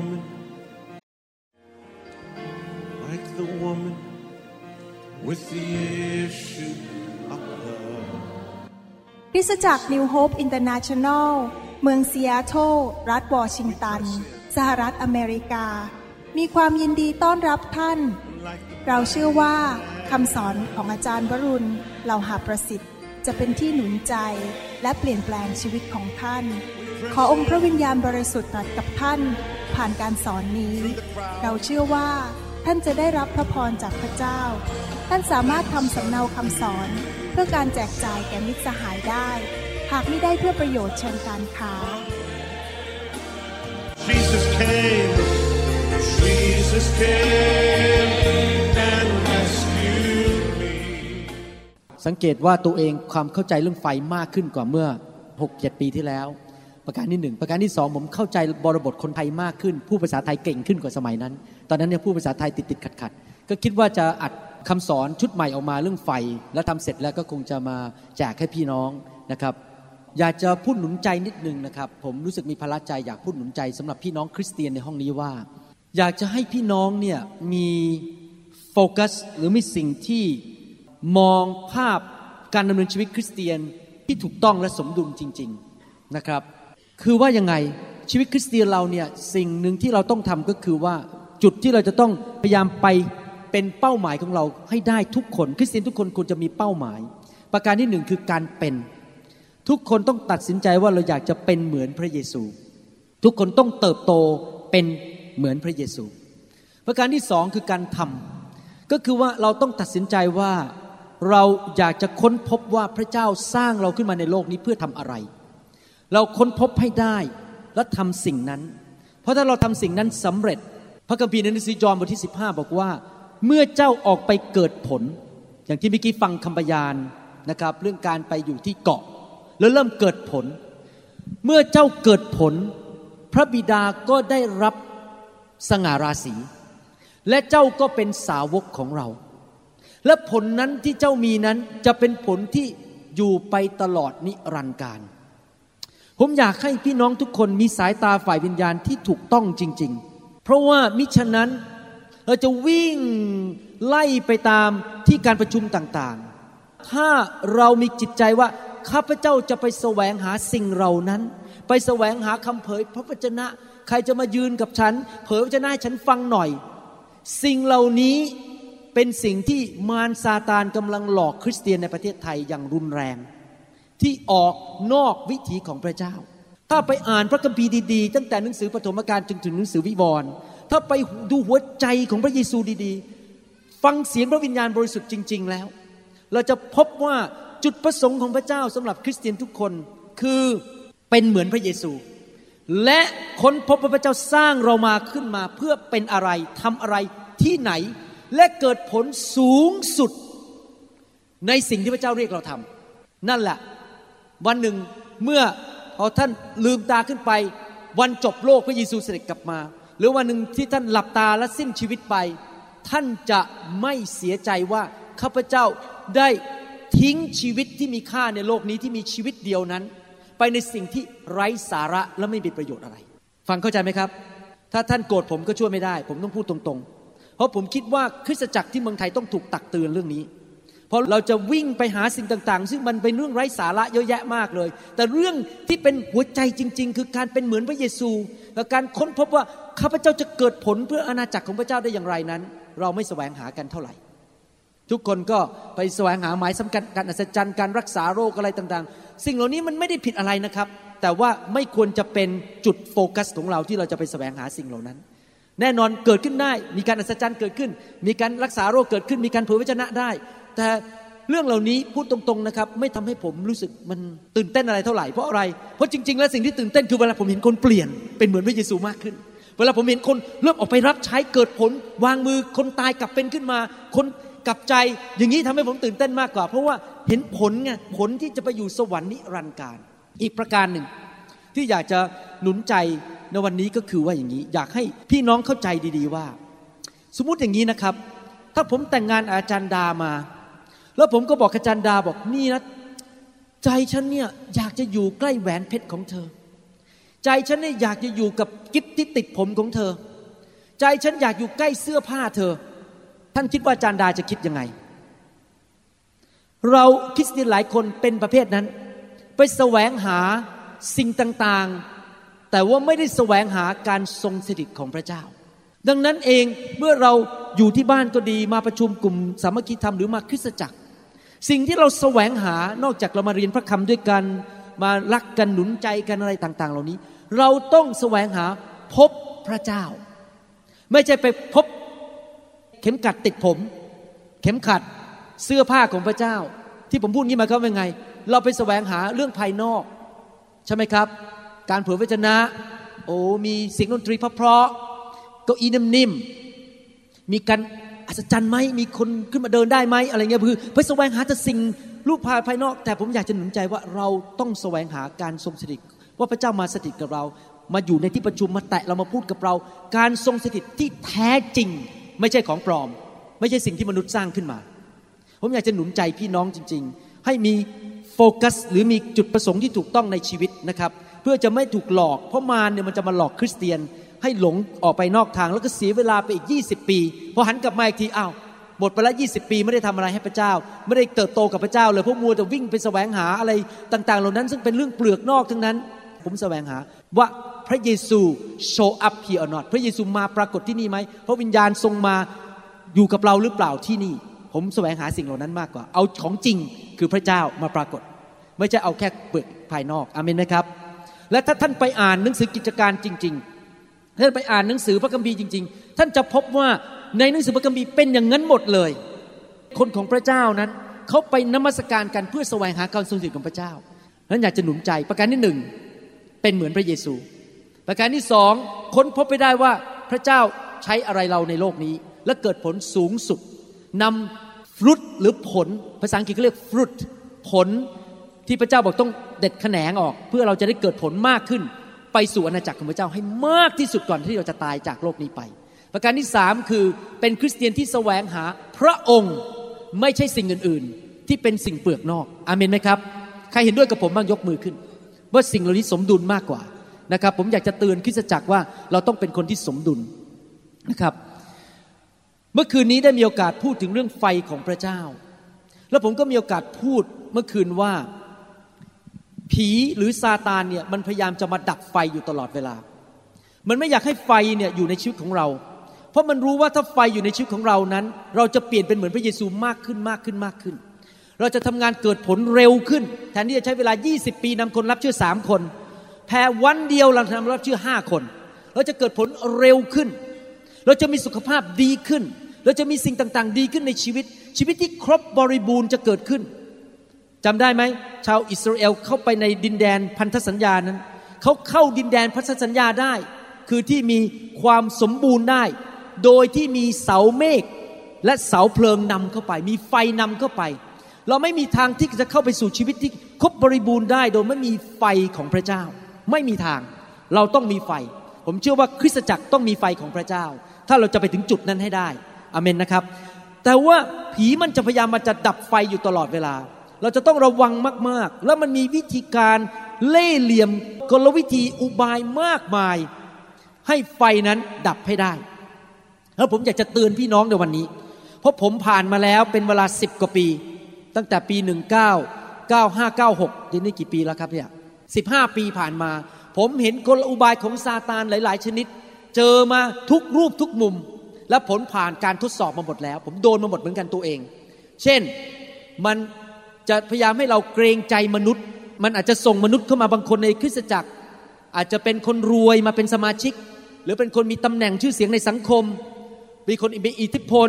woman, like the woman with the issue of blood. คริสตจักร New Hope International เมืองซีแอตเทิลรัฐวอชิงตัน สหรัฐอเมริกา มีความยินดีต้อนรับท่าน เราเชื่อว่าคำสอนของอาจารย์วรุณเหล่าหาประสิทธิ์ จะเป็นที่หนุนใจและเปลี่ยนแปลงชีวิตของท่าน ขอองค์พระวิญญาณบริสุทธิ์ตรัสกับท่านผ่านการสอนนี้ เราเชื่อว่าท่านจะได้รับพระพรจากพระเจ้า ท่านสามารถทำสำเนาคำสอน เพื่อการแจกจ่ายแก่มิตรสหายได้ หากไม่ได้เพื่อประโยชน์เชิงการค้า Jesus came, Jesus came and rescued me. สังเกตว่าตัวเองความเข้าใจเรื่องไฟมากขึ้นกว่าเมื่อ 6-7 ปีที่แล้ว ประการที่หนึ่งประการที่สองผมเข้าใจบริบทคนไทยมากขึ้น ผู้ภาษาไทยเก่งขึ้นกว่าสมัยนั้น ตอนนั้นเนี่ยผู้ภาษาไทยติดติดขัดขัดก็คิดว่าจะอัดคำสอนชุดใหม่ออกมาเรื่องไฟ แล้วทำเสร็จแล้วก็คงจะมาแจกให้พี่น้องนะครับ อยากจะพูดหนุนใจนิดนึงนะครับ ผมรู้สึกมีพละใจอยากพูดหนุนใจสำหรับพี่น้องคริสเตียนในห้องนี้ว่า อยากจะให้พี่น้องเนี่ยมีโฟกัสหรือมีสิ่งที่มองภาพการดำเนินชีวิตคริสเตียนที่ถูกต้องและสมดุลจริง ๆนะครับ คือว่ายังไงชีวิตคริสเตียนเราเนี่ยสิ่งหนึ่งที่เราต้องทำก็คือว่าจุดที่เราจะต้องพยายามไปเป็นเป้าหมายของเราให้ได้ทุกคน คริสเตียนทุกคนควรจะมีเป้าหมาย ประการที่หนึ่งคือการเป็น ทุกคนต้องตัดสินใจว่าเราอยากจะเป็นเหมือนพระเยซู ทุกคนต้องเติบโตเป็นเหมือนพระเยซู ประการที่สองคือการทำก็คือว่าเราต้องตัดสินใจว่าเราอยากจะค้นพบว่าพระเจ้าสร้างเราขึ้นมาในโลกนี้เพื่อทำอะไร เราค้นพบให้ได้และทำสิ่งนั้น เพราะถ้าเราทำสิ่งนั้นสำเร็จ พระคัมภีร์ในหนังสือจอห์นบทที่ 15 บอกว่า เมื่อเจ้าออกไปเกิดผล อย่างที่เมื่อกี้ฟังคำพยานนะครับ เรื่องการไปอยู่ที่เกาะ แล้วเริ่มเกิดผล เมื่อเจ้าเกิดผล พระบิดาก็ได้รับสง่าราศี และเจ้าก็เป็นสาวกของเรา และผลนั้นที่เจ้ามีนั้นจะเป็นผลที่อยู่ไปตลอดนิรันดร์การ ผมอยากให้พี่น้องทุกคนมีสายตาฝ่ายวิญญาณที่ถูกต้องจริง ๆ เพราะว่ามิฉะนั้นเราจะวิ่งไล่ไปตามที่การประชุมต่างๆ ถ้าเรามีจิตใจว่าข้าพเจ้าจะไปแสวงหาสิ่งเหล่านั้น ไปแสวงหาคำเผยพระวจนะ ใครจะมายืนกับฉัน เผยพระวจนะให้ฉันฟังหน่อย สิ่งเหล่านี้เป็นสิ่งที่มารซาตานกำลังหลอกคริสเตียนในประเทศไทยอย่างรุนแรง ที่ออกนอกวิถีของพระเจ้า ถ้าไปอ่านพระคัมภีร์ดีๆ ตั้งแต่หนังสือปฐมกาลจนถึงหนังสือวิวรณ์ถ้าไปดูหัวใจของพระเยซูดีๆ ฟังเสียงพระวิญญาณบริสุทธิ์จริง ๆ แล้ว เราจะพบว่าจุดประสงค์ของพระเจ้าสำหรับคริสเตียนทุกคนคือเป็นเหมือนพระเยซู และค้นพบว่าพระเจ้าสร้างเรามาขึ้นมาเพื่อเป็นอะไรทำอะไรที่ไหน และเกิดผลสูงสุด ในสิ่งที่พระเจ้าเรียกเราทำนั่นแหละ วันหนึ่งเมื่อพอท่านลืมตาขึ้นไป วันจบโลกพระเยซูเสด็จกลับมา หรือวันหนึ่งที่ท่านหลับตาและสิ้นชีวิตไป ท่านจะไม่เสียใจว่าข้าพเจ้าได้ทิ้งชีวิตที่มีค่าในโลกนี้ที่มีชีวิตเดียวนั้น ไปในสิ่งที่ไร้สาระและไม่มีประโยชน์อะไร ฟังเข้าใจไหมครับ ถ้าท่านโกรธผมก็ช่วยไม่ได้ ผมต้องพูดตรงๆ เพราะผมคิดว่าคริสตจักรที่เมืองไทยต้องถูกตักเตือนเรื่องนี้ พราะเราจะวิ่งไปหาสิ่งต่างๆ ซึ่งมันเป็นเรื่องไร้สาระเยอะแยะมากเลย แต่เรื่องที่เป็นหัวใจจริง ๆ คือการเป็นเหมือนพระเยซูและการค้นพบว่าข้าพเจ้าจะเกิดผลเพื่ออาณาจักรของพระเจ้าได้อย่างไรนั้น เราไม่แสวงหากันเท่าไหร่ ทุกคนก็ไปแสวงหาหมายสำคัญการอัศจรรย์การรักษาโรคอะไรต่างๆ สิ่งเหล่านี้มันไม่ได้ผิดอะไรนะครับ แต่ว่าไม่ควรจะเป็นจุดโฟกัสของเราที่เราจะไปแสวงหาสิ่งเหล่านั้นแน่นอนเกิดขึ้นได้ มีการอัศจรรย์เกิดขึ้น มีการรักษาโรคเกิดขึ้น มีการเผยพระชนะได้ แต่เรื่องเหล่านี้พูดตรงๆนะครับ ไม่ทำให้ผมรู้สึกมันตื่นเต้นอะไรเท่าไหร่เพราะอะไร เพราะจริง ๆ แล้วสิ่งที่ตื่นเต้นคือเวลาผมเห็นคนเปลี่ยนเป็นเหมือนพระเยซูมากขึ้น เวลาผมเห็นคนเริ่มออกไปรับใช้เกิดผล วางมือคนตายกลับเป็นขึ้นมา คนกลับใจอย่างนี้ทำให้ผมตื่นเต้นมากกว่า เพราะว่าเห็นผลไงผลที่จะไปอยู่สวรรค์นิรันดร์การ อีกประการหนึ่ง ที่อยากจะหนุนใจในวันนี้ก็คือว่าอย่างนี้ อยากให้พี่น้องเข้าใจดี ๆว่า สมมุติอย่างนี้นะครับ ถ้าผมแต่งงานอาจารย์ดามา แล้วผมก็บอกอาจารดาบอกนี่นะใจฉันเนี่ยอยากจะอยู่ใกล้แหวนเพชรของเธอ ใจฉันเนี่ยอยากจะอยู่กับกิฟที่ติดผมของเธอ ใจฉันอยากอยู่ใกล้เสื้อผ้าเธอ ท่านคิดว่าจารดาจะคิดยังไง เราคริสเตียนหลายคนเป็นประเภทนั้น ไปแสวงหาสิ่งต่างๆ แต่ว่าไม่ได้แสวงหาการทรงสถิตของพระเจ้า ดังนั้นเองเมื่อเราอยู่ที่บ้านก็ดีมาประชุมกลุ่มสามัคคีธรรมหรือมาคริสตจักร สิ่งที่เราแสวงหานอกจากเรามาเรียนพระคำด้วยกัน มารักกันหนุนใจกันอะไรต่าง ๆ เหล่านี้ เราต้องแสวงหาพบพระเจ้า ไม่ใช่ไปพบเข็มกัดติดผม เข็มขัดเสื้อผ้าของพระเจ้า ที่ผมพูดงี้มาก็เป็นไง เราไปแสวงหาเรื่องภายนอก ใช่ไหมครับ การเผยพระชนะ โอ้มีเสียงดนตรีเพราะๆเก้าอี้นิ่มๆมีการ อัศจรรย์ไหมมีคนขึ้นมาเดินได้ไหมอะไรเงี้ยคือไปแสวงหาแต่สิ่งรูปภายภายนอก แต่ผมอยากจะหนุนใจว่าเราต้องแสวงหาการทรงสถิตว่าพระเจ้ามาสถิตกับเรา มาอยู่ในที่ประชุมมาแตะเรามาพูดกับเรา การทรงสถิตที่แท้จริง ไม่ใช่ของปลอม ไม่ใช่สิ่งที่มนุษย์สร้างขึ้นมา ผมอยากจะหนุนใจพี่น้องจริง ๆ ให้มีโฟกัสหรือมีจุดประสงค์ที่ถูกต้องในชีวิตนะครับ เพื่อจะไม่ถูกหลอกเพราะมารเนี่ยมันจะมาหลอกคริสเตียน ให้หลงออกไปนอกทางแล้วก็เสียเวลาไปอีก 20 ปี พอหันกลับมาอีกทีอ้าวหมดไปแล้ว20ปี ไม่ได้ทำอะไรให้พระเจ้า ไม่ได้เติบโตกับพระเจ้าเลยพราะมัวแต่วิ่งไปแสวงหาอะไรต่าง ๆ เหล่านั้น ซึ่งเป็นเรื่องเปลือกนอกทั้งนั้น ผมแสวงหา ว่าพระเยซู show up here or not พระเยซูมาปรากฏที่นี่ไหมพระวิญญาณทรงมาอยู่กับเราหรือเปล่าที่นี่ ผมแสวงหาสิ่งเหล่านั้นมากกว่า เอาของจริงคือพระเจ้ามาปรากฏ ไม่ใช่เอาแค่เปลือกภายนอกอเมนไหมครับ และถ้าท่านไปอ่านหนังสือกิจการจริง ๆ ท่านไปอ่านหนังสือพระคัมภีร์จริง ๆ ท่านจะพบว่าในหนังสือพระคัมภีร์เป็นอย่างนั้นหมดเลย คนของพระเจ้านั้นเขาไปนมัสการกันเพื่อแสวงหาการทรงสถิตของพระเจ้านั้นอยากจะหนุนใจประการที่หนึ่งเป็นเหมือนพระเยซู ประการที่สองค้นพบไปได้ว่าพระเจ้าใช้อะไรเราในโลกนี้ และเกิดผลสูงสุดนำฟรุตหรือผลภาษาอังกฤษเขาเรียกฟรุตผลที่พระเจ้าบอกต้องเด็ดแขนงออก เพื่อเราจะได้เกิดผลมากขึ้น ไปสู่อาณาจักรของพระเจ้าให้มากที่สุดก่อนที่เราจะตายจากโลกนี้ไป ประการที่สามคือเป็นคริสเตียนที่แสวงหาพระองค์ไม่ใช่สิ่งอื่น ๆ ที่เป็นสิ่งเปลือกนอกอาเมนไหมครับ ใครเห็นด้วยกับผมบ้างยกมือขึ้น ว่าสิ่งเหล่านี้สมดุลมากกว่านะครับ ผมอยากจะเตือนคริสตจักรว่าเราต้องเป็นคนที่สมดุลนะครับ เมื่อคืนนี้ได้มีโอกาสพูดถึงเรื่องไฟของพระเจ้า แล้วผมก็มีโอกาสพูดเมื่อคืนว่า ผีหรือซาตานเนี่ยมันพยายามจะมาดับไฟอยู่ตลอดเวลา มันไม่อยากให้ไฟเนี่ยอยู่ในชีวิตของเรา เพราะมันรู้ว่าถ้าไฟอยู่ในชีวิตของเรานั้น เราจะเปลี่ยนเป็นเหมือนพระเยซูมากขึ้นมากขึ้นมากขึ้น เราจะทำงานเกิดผลเร็วขึ้น แทนที่จะใช้เวลา 20 ปีนำคนรับเชื่อสามคน แพ้วันเดียวเราทำรับเชื่อห้าคน เราจะเกิดผลเร็วขึ้น เราจะมีสุขภาพดีขึ้น เราจะมีสิ่งต่างๆ ดีขึ้นในชีวิต ชีวิตที่ครบบริบูรณ์จะเกิดขึ้น จำได้ไหมชาวอิสราเอลเข้าไปในดินแดนพันธสัญญานั้นเขาเข้าดินแดนพันธสัญญาได้ คือที่มีความสมบูรณ์ได้ โดยที่มีเสาเมฆและเสาเพลิงนำเข้าไป มีไฟนำเข้าไป เราไม่มีทางที่จะเข้าไปสู่ชีวิตที่ครบบริบูรณ์ได้ โดยไม่มีไฟของพระเจ้า ไม่มีทาง เราต้องมีไฟ ผมเชื่อว่าคริสตจักรต้องมีไฟของพระเจ้า ถ้าเราจะไปถึงจุดนั้นให้ได้อเมนนะครับ แต่ว่าผีมันจะพยายามมาจะดับไฟอยู่ตลอดเวลา เราจะต้องระวังมากๆ แล้วมันมีวิธีการเล่เหลี่ยมกลวิธีอุบายมากมาย ให้ไฟนั้นดับให้ได้ แล้วผมอยากจะเตือนพี่น้องในวันนี้ เพราะผมผ่านมาแล้วเป็นเวลาสิบกว่าปี ตั้งแต่ปี 19 9596นี่นี่กี่ปีแล้วครับเนี่ยสิบห้าปีผ่านมา ผมเห็นกลอุบายของซาตานหลาย ๆ ชนิด เจอมาทุกรูปทุกมุม และผลผ่านการทดสอบมาหมดแล้ว ผมโดนมาหมดเหมือนกันตัวเอง เช่นมัน จะพยายามให้เราเกรงใจมนุษย์ มันอาจจะส่งมนุษย์เข้ามาบางคนในคริสตจักร อาจจะเป็นคนรวยมาเป็นสมาชิก หรือเป็นคนมีตำแหน่งชื่อเสียงในสังคม มีคนมีอิทธิพล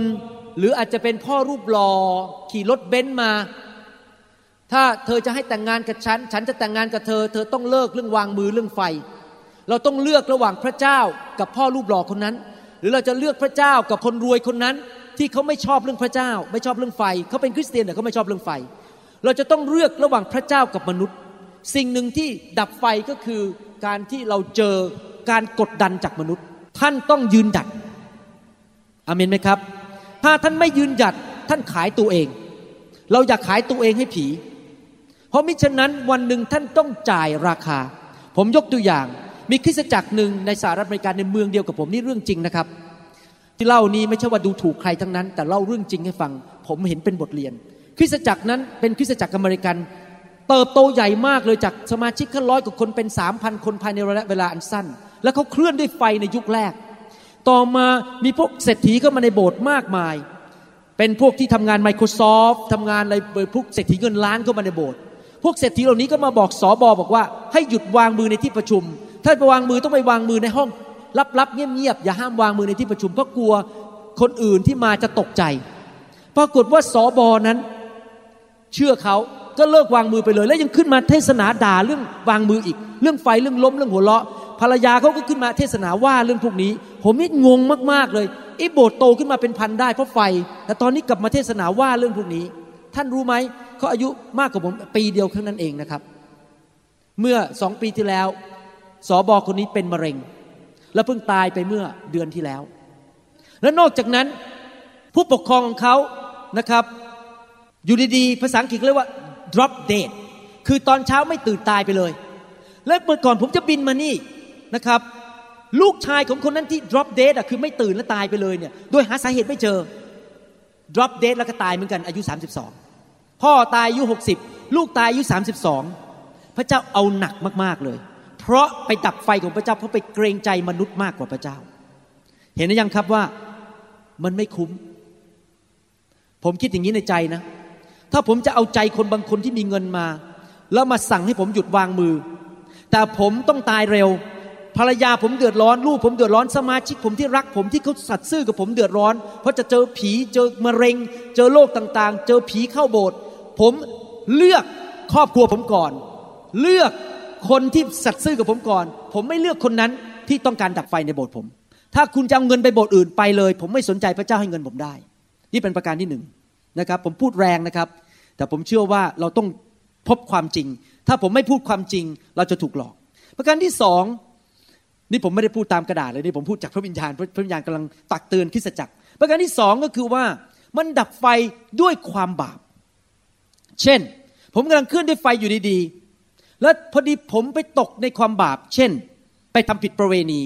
หรืออาจจะเป็นพ่อรูปหล่อขี่รถเบนซ์มา ถ้าเธอจะให้แต่งงานกับฉัน ฉันจะแต่งงานกับเธอ เธอต้องเลิกเรื่องวางมือเรื่องไฟ เราต้องเลือกระหว่างพระเจ้ากับพ่อรูปหล่อคนนั้น หรือเราจะเลือกพระเจ้ากับคนรวยคนนั้นที่เขาไม่ชอบเรื่องพระเจ้า ไม่ชอบเรื่องไฟ เขาเป็นคริสเตียนแต่เขาไม่ชอบเรื่องไฟเเราจะต้องเลือกระหว่างพระเจ้ากับมนุษย์ สิ่งหนึ่งที่ดับไฟก็คือการที่เราเจอการกดดันจากมนุษย์ ท่านต้องยืนหยัดอเมนไหมครับ ถ้าท่านไม่ยืนหยัดท่านขายตัวเอง เราอยากขายตัวเองให้ผี เพราะมิฉะนั้นวันหนึ่งท่านต้องจ่ายราคา ผมยกตัวอย่าง มีคริสตจักรหนึ่งในสหรัฐอเมริกาในเมืองเดียวกับผมนี่เรื่องจริงนะครับ ที่เล่านี้ไม่ใช่ว่าดูถูกใครทั้งนั้น แต่เล่าเรื่องจริงให้ฟัง ผมเห็นเป็นบทเรียน ริสตจักรนั้นเป็นคริสตจักรอเมริกัน เติบโตใหญ่มากเลยจากสมาชิกแค่ร้อยกว่าคนเป็นสามพันคนภายในระยะเวลาอันสั้น แล้วเขาเคลื่อนด้วยไฟในยุคแรก ต่อมามีพวกเศรษฐีเข้ามาในโบสถ์มากมาย เป็นพวกที่ทำงาน Microsoft ทำงานอะไรพวกเศรษฐีเงินล้านเข้ามาในโบสถ์พวกเศรษฐีเหล่านี้ก็มาบอกสอบอบอกว่า ให้หยุดวางมือในที่ประชุม ถ้าไปวางมือต้องไปวางมือในห้องลับๆเงียบๆอย่าห้ามวางมือในที่ประชุมเพราะกลัวคนอื่นที่มาจะตกใจ ปรากฏว่าสอบอนั้น เชื่อเขาก็เลิกวางมือไปเลย แล้วยังขึ้นมาเทศนาด่าเรื่องวางมืออีก เรื่องไฟเรื่องล้มเรื่องหัวเราะภรรยาเขาก็ขึ้นมาเทศนาว่าเรื่องพวกนี้ ผมนี่งงมากๆเลยไอ้โบสถ์โตขึ้นมาเป็นพันได้เพราะไฟ แต่ตอนนี้กลับมาเทศนาว่าเรื่องพวกนี้ ท่านรู้ไหมเขาอายุมากกว่าผมปีเดียวแค่านั้นเองนะครับ เมื่อสองปีที่แล้วสอบอคนนี้เป็นมะเร็ง แล้วเพิ่งตายไปเมื่อเดือนที่แล้ว และนอกจากนั้นผู้ปกครองของเขานะครับ อยู่ดีๆภาษาอังกฤษเรียกว่า drop dead คือตอนเช้าไม่ตื่นตายไปเลย และเมื่อก่อนผมจะบินมานี่นะครับ ลูกชายของคนนั้นที่ drop dead อะคือไม่ตื่นและตายไปเลยเนี่ยโดยหาสาเหตุไม่เจอ drop dead แล้วก็ตายเหมือนกันอายุ 32 พ่อตายอายุ 60 ลูกตายอายุ 32 พระเจ้าเอาหนักมากๆเลย เพราะไปดับไฟของพระเจ้าเพราะไปเกรงใจมนุษย์มากกว่าพระเจ้า เห็นหรือยังครับว่ามันไม่คุ้ม ผมคิดอย่างนี้ในใจนะ ถ้าผมจะเอาใจคนบางคนที่มีเงินมา แล้วมาสั่งให้ผมหยุดวางมือ แต่ผมต้องตายเร็ว ภรรยาผมเดือดร้อน ลูกผมเดือดร้อนสมาชิกผมที่รักผมที่เขาสัตย์ซื่อกับผมเดือดร้อน เพราะจะเจอผีเจอมะเร็ง เจอโรคต่างๆ เจอผีเข้าโบสถ์ผมเลือกครอบครัวผมก่อน เลือกคนที่สัตย์ซื่อกับผมก่อน ผมไม่เลือกคนนั้นที่ต้องการดับไฟในโบสถ์ผม ถ้าคุณจะเอาเงินไปโบสถ์อื่นไปเลย ผมไม่สนใจพระเจ้าให้เงินผมได้ นี่เป็นประการที่หนึ่งนะครับผมพูดแรงนะครับ แต่ผมเชื่อว่าเราต้องพบความจริง ถ้าผมไม่พูดความจริง เราจะถูกหลอก ประการที่สองนี่ผมไม่ได้พูดตามกระดาษเลยนี่ผมพูดจากพระวิญญาณพระวิญญาณกำลังตักเตือนคริสจักร ประการที่สองก็คือว่ามันดับไฟด้วยความบาป เช่น ผมกำลังเคลื่อนด้วยไฟอยู่ดีๆ แล้วพอดีผมไปตกในความบาป เช่น ไปทำผิดประเวณี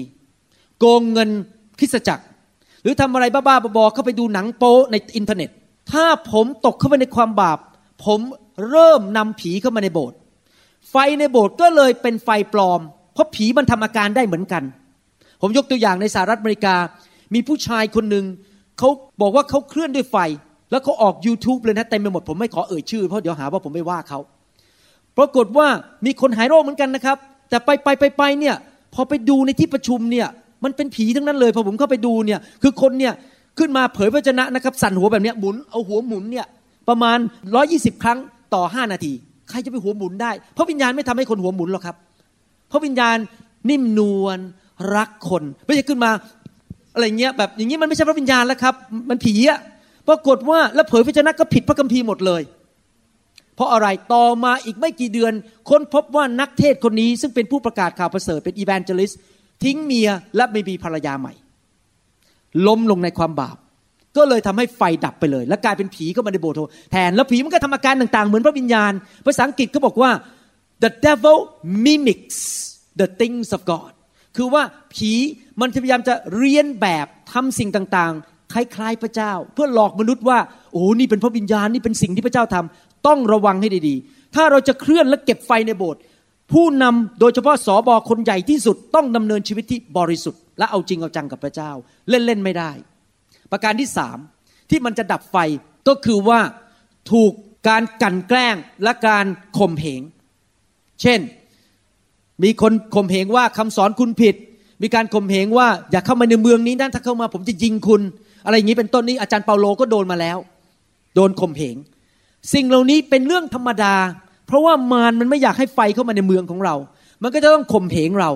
โกงเงินคริสจักร หรือทำอะไรบ้าๆบอๆเข้าไปดูหนังโป๊ในอินเทอร์เน็ต ถ้าผมตกเข้าไปในความบาป ผมเริ่มนำผีเข้ามาในโบสถ์ไฟในโบสถ์ก็เลยเป็นไฟปลอม เพราะผีมันทำอาการได้เหมือนกัน ผมยกตัวอย่างในสหรัฐอเมริกา มีผู้ชายคนหนึ่งเขาบอกว่าเขาเคลื่อนด้วยไฟ แล้วเขาออก YouTube เลยนะเต็มไปหมดผมไม่ขอเอ่ยชื่อเพราะเดี๋ยวหาว่าผมไม่ว่าเขาปรากฏว่ามีคนหายโรคเหมือนกันนะครับ แต่ไปไปไปไปเนี่ยพอไปดูในที่ประชุมเนี่ยมันเป็นผีทั้งนั้นเลยพอผมเข้าไปดูเนี่ยคือคนเนี่ยขึ้นมาเผยพระชนะนะครับสั่นหัวแบบนี้หมุนเอาหัวหมุนเนี่ย ประมาณ 120 ครั้งต่อ 5 นาที ใครจะไปหัวหมุนได้ เพราะวิญญาณไม่ทำให้คนหัวหมุนหรอกครับ เพราะวิญญาณนิ่มนวลรักคนไม่ใช่ขึ้นมาอะไรเงี้ยแบบอย่างนี้มันไม่ใช่พระวิญญาณแล้วครับ มันผีอะปรากฏว่าแล้วเผยพระชนะก็ผิดพระคัมภีร์หมดเลย เพราะอะไรต่อมาอีกไม่กี่เดือน ค้นพบว่านักเทศคนนี้ซึ่งเป็นผู้ประกาศข่าวประเสริฐเป็นอีแวนเจลิส ทิ้งเมียและไม่มีภรรยาใหม่ ล้มลงในความบาป ก็เลยทำให้ไฟดับไปเลย และกลายเป็นผีเข้ามาในโบสถ์แทนแล้วผีมันก็ทำอาการต่างๆ เหมือนพระวิญญาณ ภาษาอังกฤษเขาบอกว่า the devil mimics the things of God คือว่าผีมันพยายามจะเรียนแบบทำสิ่งต่างๆ คล้ายๆพระเจ้า เพื่อหลอกมนุษย์ว่าโอ้นี่เป็นพระวิญญาณนี่เป็นสิ่งที่พระเจ้าทำต้องระวังให้ดีๆ ถ้าเราจะเคลื่อนและเก็บไฟในโบสถ์ผู้นำโดยเฉพาะสอบอคนใหญ่ที่สุดต้องดำเนินชีวิตที่บริสุทธิ์ และเอาจริงเอาจังกับพระเจ้า เล่นๆไม่ได้ ประการที่สามที่มันจะดับไฟก็คือว่าถูกการกันแกล้งและการข่มเหง เช่น มีคนข่มเหงว่าคำสอนคุณผิด มีการข่มเหงว่าอย่าเข้ามาในเมืองนี้นะถ้าเข้ามาผมจะยิงคุณ อะไรอย่างนี้เป็นต้นนี้อาจารย์เปาโลก็โดนมาแล้ว โดนข่มเหง สิ่งเหล่านี้เป็นเรื่องธรรมดา เพราะว่ามารมันไม่อยากให้ไฟเข้ามาในเมืองของเรา มันก็จะต้องข่มเหงเรา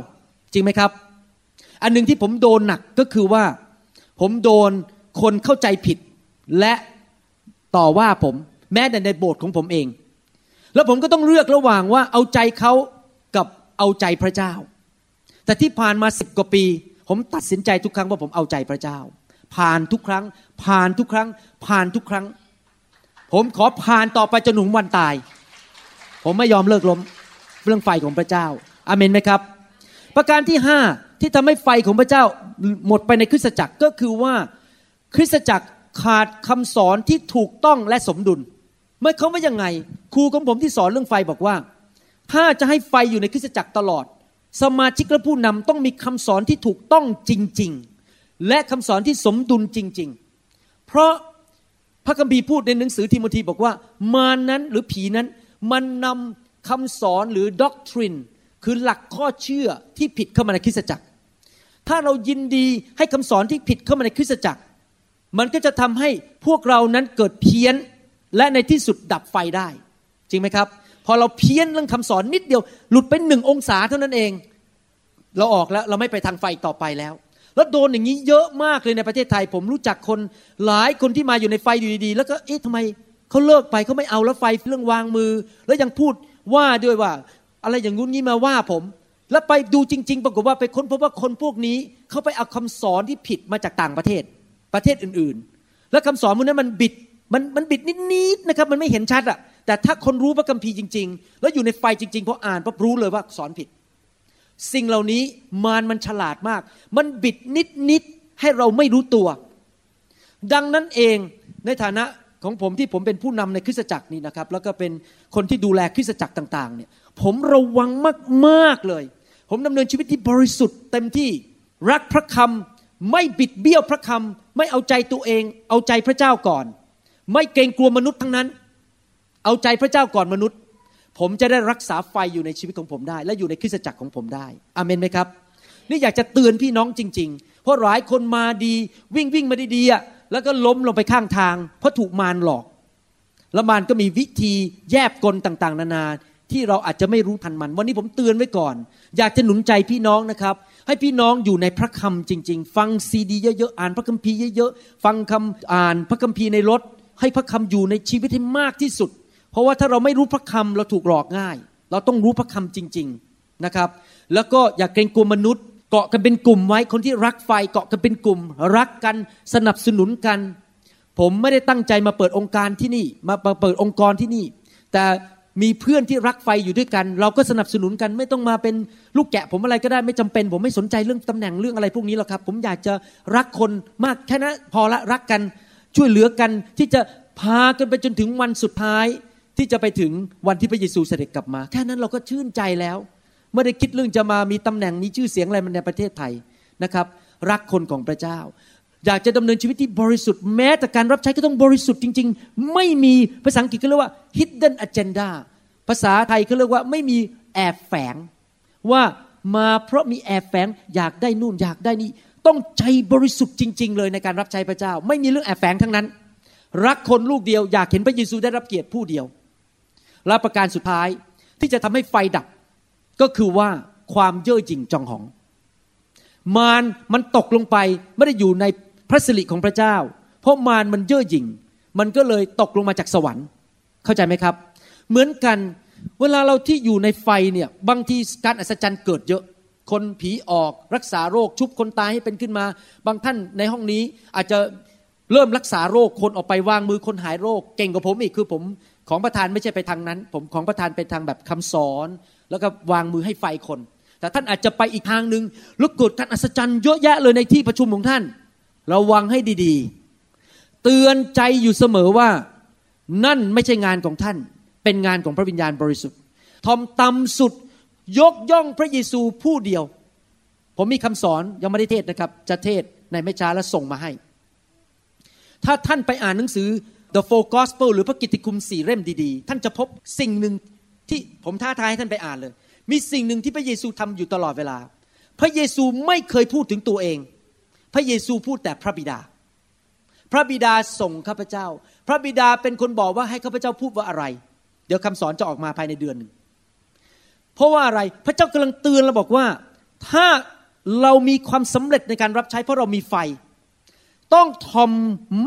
จริงไหมครับ อันหนึ่งที่ผมโดนหนักก็คือว่า ผมโดน คนเข้าใจผิด และต่อว่าผมแม้แต่ในโบสถ์ของผมเอง แล้วผมก็ต้องเลือกระหว่างว่าเอาใจเขากับเอาใจพระเจ้า แต่ที่ผ่านมาสิบกว่าปี ผมตัดสินใจทุกครั้งว่าผมเอาใจพระเจ้า ผ่านทุกครั้ง ผ่านทุกครั้ง ผ่านทุกครั้ง ผมขอผ่านต่อไปจนถึงวันตาย ผมไม่ยอมเลิกล้มเรื่องไฟของพระเจ้าอาเมนไหมครับ ประการที่ห้าที่ทำให้ไฟของพระเจ้าหมดไปในคริสตจักรก็คือว่า คริสตจักรขาดคำสอนที่ถูกต้องและสมดุลเมื่อเขาว่ายังไง ครูของผมที่สอนเรื่องไฟบอกว่า ถ้าจะให้ไฟอยู่ในคริสตจักรตลอด สมาชิกและผู้นำต้องมีคำสอนที่ถูกต้องจริง ๆ และคำสอนที่สมดุลจริง ๆ เพราะพระคัมภีร์พูดในหนังสือทิโมธีบอกว่า มานั้นหรือผีนั้น มันนำคำสอนหรือด็อกทรินคือหลักข้อเชื่อที่ผิดเข้ามาในคริสตจักร ถ้าเรายินดีให้คำสอนที่ผิดเข้ามาในคริสตจักร มันก็จะทำให้พวกเรานั้นเกิดเพี้ยนและในที่สุดดับไฟได้ จริงไหมครับ พอเราเพี้ยนเรื่องคำสอนนิดเดียว หลุดไปหนึ่งองศาเท่านั้นเอง เราออกแล้วเราไม่ไปทางไฟต่อไปแล้ว แล้วโดนอย่างนี้เยอะมากเลยในประเทศไทย ผมรู้จักคนหลายคนที่มาอยู่ในไฟอยู่ดีๆ แล้วก็เอ๊ะทำไมเขาเลิกไปเขาไม่เอาแล้วไฟเรื่องวางมือ แล้วยังพูดว่าด้วยว่า อะไรอย่างงู้นงี้มาว่าผม แล้วไปดูจริง ๆ ปรากฏว่าไปค้นพบว่าคนพวกนี้เขาไปเอาคำสอนที่ผิดมาจากต่างประเทศ ประเทศอื่นๆ แล้วคำสอนพวกนั้นมันบิดมันมันบิดนิดๆนะครับมันไม่เห็นชัดอะแต่ถ้าคนรู้พระคัมภีร์จริง ๆ แล้วอยู่ในไฟจริงๆพออ่านปั๊บรู้เลยว่าสอนผิด สิ่งเหล่านี้มารมันฉลาดมาก มันบิดนิดๆให้เราไม่รู้ตัว ดังนั้นเองในฐานะของผมที่ผมเป็นผู้นำในคริสตจักรนี่นะครับ แล้วก็เป็นคนที่ดูแลคริสตจักรต่างๆเนี่ยผมระวังมากๆเลย ผมดำเนินชีวิตที่บริสุทธิ์เต็มที่รักพระคำ ไม่บิดเบี้ยวพระคำไม่เอาใจตัวเอง เอาใจพระเจ้าก่อน ไม่เกรงกลัวมนุษย์ทั้งนั้น เอาใจพระเจ้าก่อนมนุษย์ ผมจะได้รักษาไฟอยู่ในชีวิตของผมได้ และอยู่ในคริสตจักรของผมได้อเมนไหมครับ นี่อยากจะเตือนพี่น้องจริง ๆ เพราะหลายคนมาดีวิ่งวิ่งมาดีๆแล้วก็ล้มลงไปข้างทาง เพราะถูกมารหลอก แล้วมารก็มีวิธีแยบกลต่างๆ นานาที่เราอาจจะไม่รู้ทันมัน วันนี้ผมเตือนไว้ก่อน อยากจะหนุนใจพี่น้องนะครับ ให้พี่น้องอยู่ในพระคำจริง ๆ ฟังซีดีเยอะๆ อ่านพระคัมภีร์เยอะๆ ฟังคำอ่านพระคัมภีร์ในรถ ให้พระคำอยู่ในชีวิตให้มากที่สุด เพราะว่าถ้าเราไม่รู้พระคำเราถูกหลอกง่าย เราต้องรู้พระคำจริง ๆ นะครับ แล้วก็อย่าเกรงกลัวมนุษย์ เกาะกันเป็นกลุ่มไว้ คนที่รักไฟเกาะกันเป็นกลุ่ม รักกันสนับสนุนกัน ผมไม่ได้ตั้งใจมาเปิดองค์การที่นี่ มาเปิดองค์กรที่นี่ แต่ มีเพื่อนที่รักไฟอยู่ด้วยกัน เราก็สนับสนุนกันไม่ต้องมาเป็นลูกแกะผมอะไรก็ได้ไม่จำเป็น ผมไม่สนใจเรื่องตำแหน่งเรื่องอะไรพวกนี้หรอกครับ ผมอยากจะรักคนมากแค่นั้นพอละรักกันช่วยเหลือกันที่จะพากันไปจนถึงวันสุดท้าย ที่จะไปถึงวันที่พระเยซูเสด็จกลับมา แค่นั้นเราก็ชื่นใจแล้วไม่ได้คิดเรื่องจะมามีตำแหน่งมีชื่อเสียงอะไรมันในประเทศไทยนะครับ รักคนของพระเจ้า อยากจะดำเนินชีวิตที่บริสุทธิ์แม้แต่การรับใช้ก็ต้องบริสุทธิ์จริง ๆ ไม่มีภาษาอังกฤษเขาเรียกว่า hidden agenda ภาษาไทยเขาเรียกว่าไม่มีแอบแฝง ว่ามาเพราะมีแอบแฝงอยากได้นู่นอยากได้นี่ต้องใจบริสุทธิ์จริง ๆ เลยในการรับใช้พระเจ้า ไม่มีเรื่องแอบแฝงทั้งนั้น รักคนลูกเดียว อยากเห็นพระเยซูได้รับเกียรติผู้เดียวและประการสุดท้ายที่จะทำให้ไฟดับ ก็คือว่าความเย่อหยิ่งจองหอง มารมันตกลงไปไม่ได้อยู่ใน พระสิริของพระเจ้า เพราะมารมันเย่อหยิ่ง มันก็เลยตกลงมาจากสวรรค์ เข้าใจไหมครับ เหมือนกันเวลาเราที่อยู่ในไฟเนี่ยบางทีการอัศจรรย์เกิดเยอะ คนผีออกรักษาโรคชุบคนตายให้เป็นขึ้นมา บางท่านในห้องนี้อาจจะเริ่มรักษาโรคคนออกไปวางมือคนหายโรค เก่งกว่าผมอีกคือผมของประธานไม่ใช่ไปทางนั้น ผมของประธานไปทางแบบคำสอน แล้วก็วางมือให้ไฟคน แต่ท่านอาจจะไปอีกทางหนึ่งแล้วเกิดการอัศจรรย์เยอะแยะเลยในที่ประชุมของท่าน ระวังให้ดีๆ เตือนใจอยู่เสมอว่า นั่นไม่ใช่งานของท่าน เป็นงานของพระวิญญาณบริสุทธิ์ทอมตำสุดยกย่องพระเยซูผู้เดียว ผมมีคำสอนยังไม่ได้เทศนะครับ จะเทศในไม่ช้าแล้วส่งมาให้ ถ้าท่านไปอ่านหนังสือ The Four Gospel หรือพระกิตติคุณสี่เล่มดีๆ ท่านจะพบสิ่งหนึ่งที่ผมท้าทายให้ท่านไปอ่านเลย มีสิ่งหนึ่งที่พระเยซูทำอยู่ตลอดเวลา พระเยซูไม่เคยพูดถึงตัวเอง พระเยซูพูดแต่พระบิดา พระบิดาส่งข้าพเจ้า พระบิดาเป็นคนบอกว่าให้ข้าพเจ้าพูดว่าอะไร เดี๋ยวคำสอนจะออกมาภายในเดือนหนึ่ง เพราะว่าอะไร พระเจ้ากำลังเตือนเราบอกว่า ถ้าเรามีความสำเร็จในการรับใช้ เพราะเรามีไฟ ต้องทอม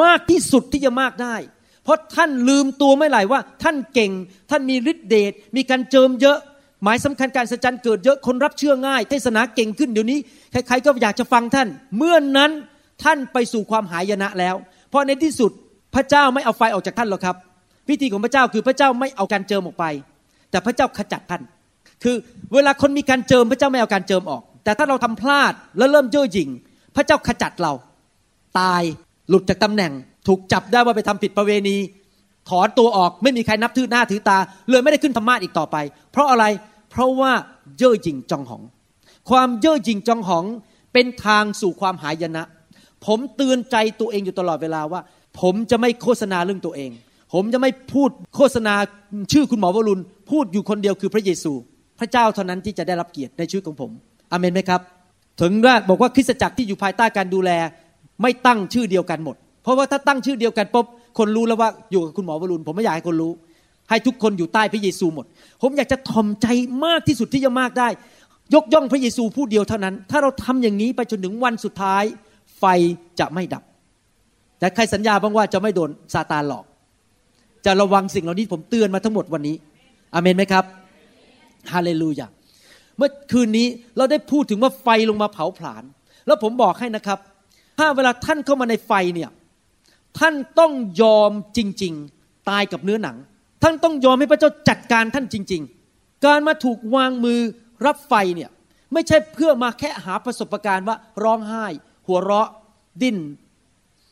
มากที่สุดที่จะมากได้ เพราะท่านลืมตัวไม่ไหลว่า ท่านเก่ง ท่านมีฤทธิเดช มีการเจิมเยอะ หมายสำคัญการสัจจันเกิดเยอะคนรับเชื่อง่าย เทศนาเก่งขึ้นเดี๋ยวนี้ใครๆก็อยากจะฟังท่าน เมื่อนนั้นท่านไปสู่ความหายนะแล้ว เพราะในที่สุดพระเจ้าไม่เอาไฟออกจากท่านหรอกครับ วิธีของพระเจ้าคือพระเจ้าไม่เอาการเจิมออกไป แต่พระเจ้าขจัดท่าน คือเวลาคนมีการเจิมพระเจ้าไม่เอาการเจิมออก แต่ถ้าเราทำพลาดแล้วเริ่มเย่อหยิ่ง พระเจ้าขจัดเรา ตายหลุดจากตำแหน่ง ถูกจับได้ว่าไปทำผิดประเวณี ถอนตัวออกไม่มีใครนับถือหน้าถือตา เลยไม่ได้ขึ้นธรรมาอีกต่อไป เพราะอะไร เพราะว่าเย่อหยิ่งจองหอง ความเย่อหยิ่งจองหองเป็นทางสู่ความหายนะ ผมเตือนใจตัวเองอยู่ตลอดเวลาว่า ผมจะไม่โฆษณาเรื่องตัวเอง ผมจะไม่พูดโฆษณาชื่อคุณหมอวรุณ พูดอยู่คนเดียวคือพระเยซู พระเจ้าเท่านั้นที่จะได้รับเกียรติในชีวิตของผมอเมนไหมครับ ถึงว่าบอกว่าคริสตจักรที่อยู่ภายใต้การดูแล ไม่ตั้งชื่อเดียวกันหมด เพราะว่าถ้าตั้งชื่อเดียวกันปุ๊บคนรู้แล้วว่าอยู่กับคุณหมอวรุณ ผมไม่อยากให้คนรู้ ให้ทุกคนอยู่ใต้พระเยซูหมด ผมอยากจะถ่อมใจมากที่สุดที่จะมากได้ ยกย่องพระเยซูผู้เดียวเท่านั้น ถ้าเราทำอย่างนี้ไปจนถึงวันสุดท้าย ไฟจะไม่ดับ แต่ใครสัญญาบ้างว่าจะไม่โดนซาตานหลอก จะระวังสิ่งเหล่านี้ผมเตือนมาทั้งหมดวันนี้อเมนไหมครับฮาเลลูยาเมื่อคืนนี้เราได้พูดถึงว่าไฟลงมาเผาผลาญ แล้วผมบอกให้นะครับ ถ้าเวลาท่านเข้ามาในไฟเนี่ย ท่านต้องยอมจริง ๆ ตายกับเนื้อหนัง ท่านต้องยอมให้พระเจ้าจัดการท่านจริง ๆ การมาถูกวางมือรับไฟเนี่ยไม่ใช่เพื่อมาแค่หาประสบการณ์ว่าร้องไห้ หัวเราะ ดิ้น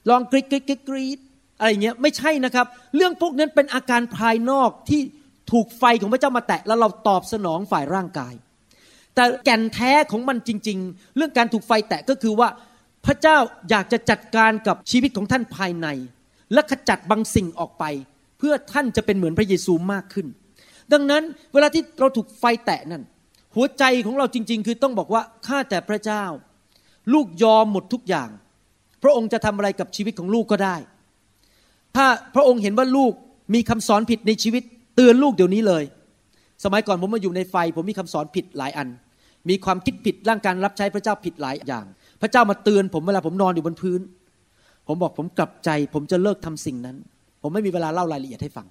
ร้องกรีดกรีดกรีดอะไรเงี้ยไม่ใช่นะครับ เรื่องพวกนั้นเป็นอาการภายนอกที่ถูกไฟของพระเจ้ามาแตะแล้วเราตอบสนองฝ่ายร่างกาย แต่แก่นแท้ของมันจริง ๆ เรื่องการถูกไฟแตะก็คือว่าพระเจ้าอยากจะจัดการกับชีวิตของท่านภายใน และขจัดบางสิ่งออกไป เพื่อท่านจะเป็นเหมือนพระเยซูมากขึ้น ดังนั้นเวลาที่เราถูกไฟแตะนั่นหัวใจของเราจริง ๆ คือต้องบอกว่าข้าแต่พระเจ้า ลูกยอมหมดทุกอย่าง พระองค์จะทำอะไรกับชีวิตของลูกก็ได้ ถ้าพระองค์เห็นว่าลูกมีคำสอนผิดในชีวิต เตือนลูกเดี๋ยวนี้เลย สมัยก่อนผมมาอยู่ในไฟ ผมมีคำสอนผิดหลายอัน มีความคิดผิดร่างการรับใช้พระเจ้าผิดหลายอย่าง พระเจ้ามาเตือนผมเวลาผมนอนอยู่บนพื้น ผมบอกผมกลับใจ ผมจะเลิกทำสิ่งนั้น ผมไม่มีเวลาเล่ารายละเอียดให้ฟัง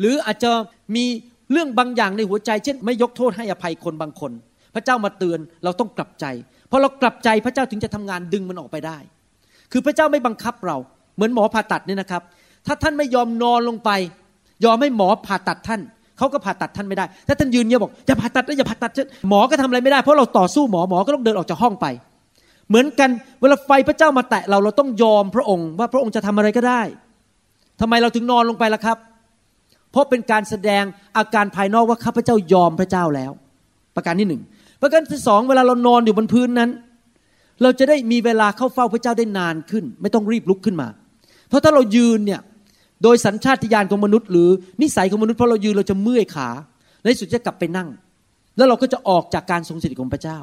หรืออาจจะมีเรื่องบางอย่างในหัวใจ เช่น ไม่ยกโทษให้อภัยคนบางคน พระเจ้ามาเตือนเราต้องกลับใจพอเรากลับใจพระเจ้าถึงจะทำงานดึงมันออกไปได้ คือพระเจ้าไม่บังคับเรา เหมือนหมอผ่าตัดเนี่ยนะครับ ถ้าท่านไม่ยอมนอนลงไป ยอมให้หมอผ่าตัดท่านเขาก็ผ่าตัดท่านไม่ได้ ถ้าท่านยืนเงียบอกอย่าผ่าตัดนะอย่าผ่าตัดหมอก็ทำอะไรไม่ได้เพราะเราต่อสู้หมอหมอก็ต้องเดินออกจากห้องไป เหมือนกันเวลาไฟพระเจ้ามาแตะเราเราต้องยอมพระองค์ว่าพระองค์จะทำอะไรก็ได้ ทำไมเราถึงนอนลงไปล่ะครับ เพราะเป็นการแสดงอาการภายนอกว่าข้าพเจ้ายอมพระเจ้าแล้ว ประการที่หนึ่งประการที่สองเวลาเรานอนอยู่บนพื้นนั้น เราจะได้มีเวลาเข้าเฝ้าพระเจ้าได้นานขึ้น ไม่ต้องรีบลุกขึ้นมา เพราะถ้าเรายืนเนี่ยโดยสัญชาตญาณของมนุษย์ หรือนิสัยของมนุษย์พราะเรายืนเราจะเมื่อยขา ในสุดจะกลับไปนั่ง แล้วเราก็จะออกจากการทรงสถิตของพระเจ้า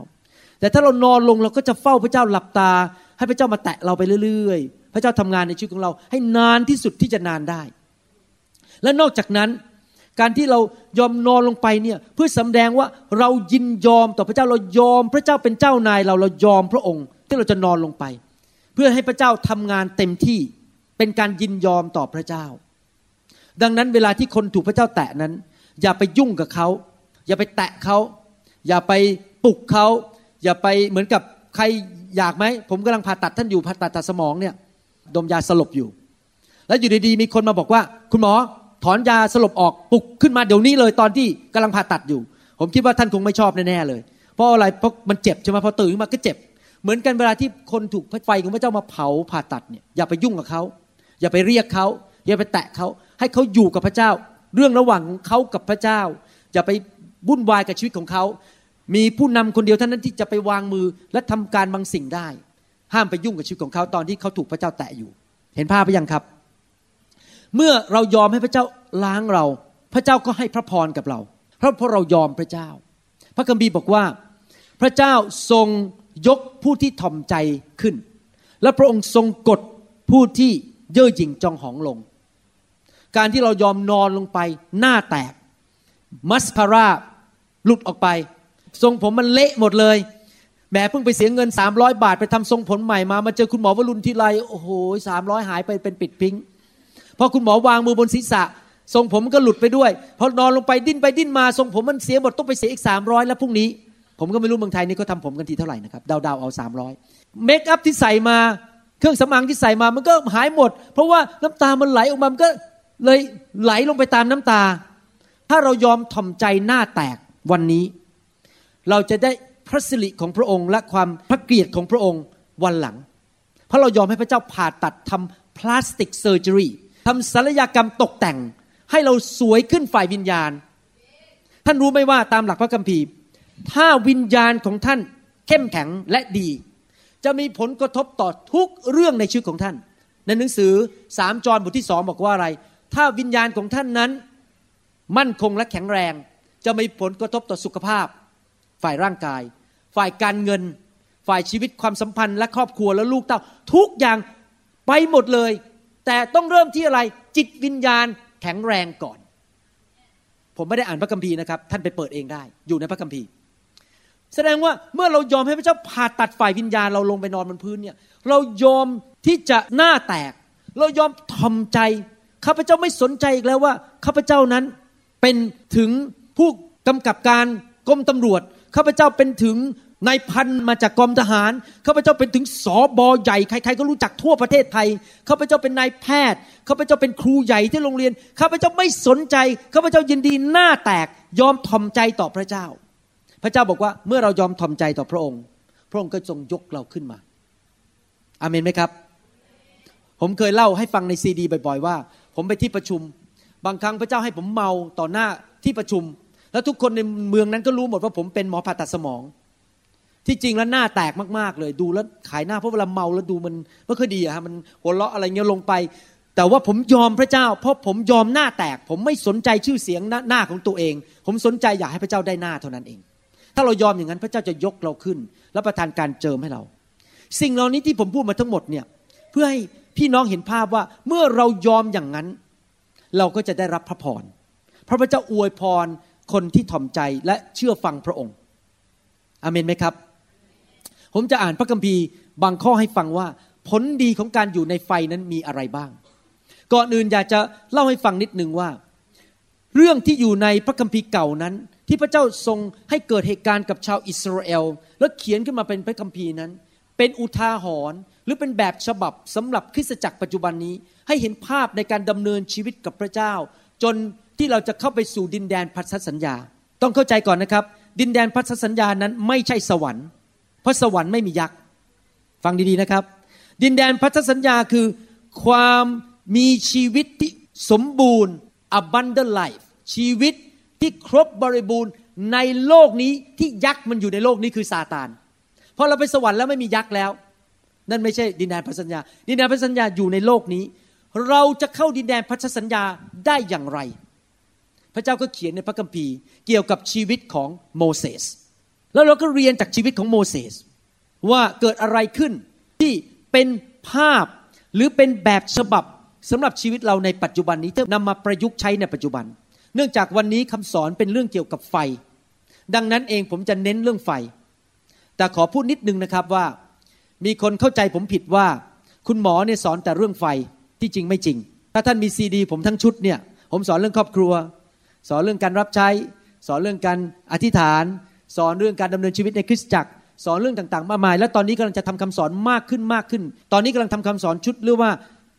แต่ถ้าเรานอนลงเราก็จะเฝ้าพระเจ้าหลับตา ให้พระเจ้ามาแตะเราไปเรื่อย ระเจ้าทำงานในชีวิตของเรา ให้นานที่สุดที่จะนานได้ และนอกจากนั้น การที่เรายอมนอนลงไปเนี่ยเพื่อสำแดงว่าเรายินยอมต่อพระเจ้าเรายอมพระเจ้าเป็นเจ้านายเราเรายอมพระองค์ ที่เราจะนอนลงไป เพื่อให้พระเจ้าทำงานเต็มที่เป็นการยินยอมต่อพระเจ้า ดังนั้นเวลาที่คนถูกพระเจ้าแตะนั้น อย่าไปยุ่งกับเขา อย่าไปแตะเขา อย่าไปปลุกเขา อย่าไปเหมือนกับใครอยากไหม ผมกำลังผ่าตัดท่านอยู่ผ่าตัดตัดสมองเนี่ย ดมยาสลบอยู่ แล้วอยู่ดีๆมีคนมาบอกว่า คุณหมอถอนยาสลบออกปลุกขึ้นมาเดี๋ยวนี้เลยตอนที่กำลังผ่าตัดอยู่ ผมคิดว่าท่านคงไม่ชอบแน่ๆเลย เพราะอะไรเพราะมันเจ็บใช่ไหมพอตื่นขึ้นมาก็เจ็บ เหมือนกันเวลาที่คนถูกไฟของพระเจ้ามาเผาผ่าตัดเนี่ยอย่าไปยุ่งกับเขาอย่าไปเรียกเขาอย่าไปแตะเขาให้เขาอยู่กับพระเจ้า เรื่องระหว่างเขากับพระเจ้า อย่าไปวุ่นวายกับชีวิตของเขา มีผู้นำคนเดียวเท่านั้นที่จะไปวางมือและทำการบางสิ่งได้ ห้ามไปยุ่งกับชีวิตของเขาตอนที่เขาถูกพระเจ้าแตะอยู่ เห็นภาพไปยังครับ เมื่อเรายอมให้พระเจ้าล้างเรา พระเจ้าก็ให้พระพรกับเรา เพราะเพราะเรายอมพระเจ้า พระคัมภีร์บอกว่า พระเจ้าทรงยกผู้ที่ถ่อมใจขึ้น และพระองค์ทรงกดผู้ที่เย่อหยิ่งจองหองลง การที่เรายอมนอนลงไปหน้าแตกมัสคาร่าหลุดออกไป ทรงผมมันเละหมดเลย แหมเพิ่งไปเสียเงิน 300 บาทไปทำทรงผมใหม่มามาเจอคุณหมอวรุณทีไรโอ้โหสามร้อยหายไปเป็นปิดพิงพอคุณหมอวางมือบนศีรษะ ทรงผมก็หลุดไปด้วยพอนอนลงไปดิ้นไปดิ้นมาทรงผมมันเสียหมดต้องไปเสียอีกสามร้อยแล้วพรุ่งนี้ ผมก็ไม่รู้เมืองไทยนี่เขาทำผมกันทีเท่าไหร่นะครับดาวๆเอาสามร้อยเมคอัพที่ใส่มาเครื่องสำอางที่ใส่มามันก็หายหมด เพราะว่าน้ำตามันไหลออกมามันก็เลยไหลลงไปตามน้ำตา ถ้าเรายอมถ่อมใจหน้าแตกวันนี้ เราจะได้ พระสิริของพระองค์ และความพระเกียรติของพระองค์วันหลัง เพราะเรายอมให้พระเจ้าผ่าตัดทำพลาสติกเซอร์เจอรี่ทำศัลยกรรมตกแต่ง ให้เราสวยขึ้นฝ่ายวิญญาณ ท่านรู้ไหมว่าตามหลักพระคัมภีร์ ถ้าวิญญาณของท่านเข้มแข็งและดี จะมีผลกระทบต่อทุกเรื่องในชีวิตของท่าน ในหนังสือสามจอห์นบทที่สองบอกว่าอะไร ถ้าวิญญาณของท่านนั้นมั่นคงและแข็งแรง จะมีผลกระทบต่อสุขภาพ ฝ่ายร่างกาย ฝ่ายการเงิน ฝ่ายชีวิตความสัมพันธ์และครอบครัวและลูกเต้า ทุกอย่างไปหมดเลย แต่ต้องเริ่มที่อะไรจิตวิญญาณแข็งแรงก่อน ผมไม่ได้อ่านพระคัมภีร์นะครับ ท่านไปเปิดเองได้ อยู่ในพระคัมภีร์ แสดงว่าเมื่อเรายอมให้พระเจ้าผ่าตัดฝ่ายวิญญาณเราลงไปนอนบนพื้นเนี่ย เรายอมที่จะหน้าแตก เรายอมทอมใจข้าพเจ้าไม่สนใจอีกแล้วว่าข้าพเจ้านั้นเป็นถึงผู้กำกับการกรมตำรวจ ข้าพเจ้าเป็นถึงนายพันมาจากกรมทหาร ข้าพเจ้าเป็นถึงสอบอใหญ่ ใครๆก็รู้จักทั่วประเทศไทย ข้าพเจ้าเป็นนายแพทย์ ข้าพเจ้าเป็นครูใหญ่ที่โรงเรียน ข้าพเจ้าไม่สนใจ ข้าพเจ้ายินดีหน้าแตก ยอมทอมใจต่อพระเจ้า พระเจ้าบอกว่าเมื่อเรายอมทอมใจต่อพระองค์ พระองค์ก็ทรงยกเราขึ้นมา อาเมนไหมครับ ผมเคยเล่าให้ฟังในซีดีบ่อยๆว่า ผมไปที่ประชุม บางครั้งพระเจ้าให้ผมเมาต่อหน้าที่ประชุม แล้วทุกคนในเมืองนั้นก็รู้หมดว่าผมเป็นหมอผ่าตัดสมอง ที่จริงแล้วหน้าแตกมากๆ เลย ดูแล้วขายหน้าเพราะเวลาเมาแล้วดูมันไม่ค่อยดีอะฮะมันหัวเราะอะไรเงี้ยลงไป แต่ว่าผมยอมพระเจ้า เพราะผมยอมหน้าแตก ผมไม่สนใจชื่อเสียงหน้านาของตัวเอง ผมสนใจอยากให้พระเจ้าได้หน้าเท่านั้นเอง ถ้าเรายอมอย่างนั้นพระเจ้าจะยกเราขึ้น และประทานการเจิมให้เรา สิ่งเหล่านี้ที่ผมพูดมาทั้งหมดเนี่ยเพื่อให้พี่น้องเห็นภาพว่าเมื่อเรายอมอย่างนั้น เราก็จะได้รับพระพรพระพระเจ้าอวยพร คนที่ถ่อมใจและเชื่อฟังพระองค์อเมนไหมครับ ผมจะอ่านพระคัมภีร์บางข้อให้ฟังว่า ผลดีของการอยู่ในไฟนั้นมีอะไรบ้าง ก่อนอื่นอยากจะเล่าให้ฟังนิดนึงว่า เรื่องที่อยู่ในพระคัมภีร์เก่านั้น ที่พระเจ้าทรงให้เกิดเหตุการณ์กับชาวอิสราเอล แล้วเขียนขึ้นมาเป็นพระคัมภีร์นั้น เป็นอุทาหรณ์หรือเป็นแบบฉบับสำหรับคริสตจักรปัจจุบันนี้ ให้เห็นภาพในการดำเนินชีวิตกับพระเจ้า จน ที่เราจะเข้าไปสู่ดินแดนพันธสัญญา ต้องเข้าใจก่อนนะครับ ดินแดนพันธสัญญานั้นไม่ใช่สวรรค์ เพราะสวรรค์ไม่มียักษ์ฟังดีๆนะครับ ดินแดนพันธสัญญาคือความมีชีวิตที่สมบูรณ์ abundant life ชีวิตที่ครบบริบูรณ์ในโลกนี้ที่ยักษ์มันอยู่ในโลกนี้คือซาตานพอเราไปสวรรค์แล้วไม่มียักษ์แล้ว นั่นไม่ใช่ดินแดนพันธสัญญา ดินแดนพันธสัญญาอยู่ในโลกนี้ เราจะเข้าดินแดนพันธสัญญาได้อย่างไร พระเจ้าก็เขียนในพระคัมภีร์เกี่ยวกับชีวิตของโมเสสแล้วเราก็เรียนจากชีวิตของโมเสสว่าเกิดอะไรขึ้นที่เป็นภาพหรือเป็นแบบฉบับสำหรับชีวิตเราในปัจจุบันนี้ที่นำมาประยุกต์ใช้ในปัจจุบัน เนื่องจากวันนี้คำสอนเป็นเรื่องเกี่ยวกับไฟ ดังนั้นเองผมจะเน้นเรื่องไฟ แต่ขอพูดนิดนึงนะครับว่า มีคนเข้าใจผมผิดว่า คุณหมอเนี่ยสอนแต่เรื่องไฟที่จริงไม่จริง ถ้าท่านมีซีดี ผมทั้งชุดเนี่ยผมสอนเรื่องครอบครัว สอนเรื่องการรับใช้ สอนเรื่องการอธิษฐาน สอนเรื่องการดำเนินชีวิตในคริสตจักร สอนเรื่องต่างๆ มากมาย และตอนนี้กำลังจะทำคำสอนมากขึ้นมากขึ้น ตอนนี้กำลังทำคำสอนชุดเรียกว่า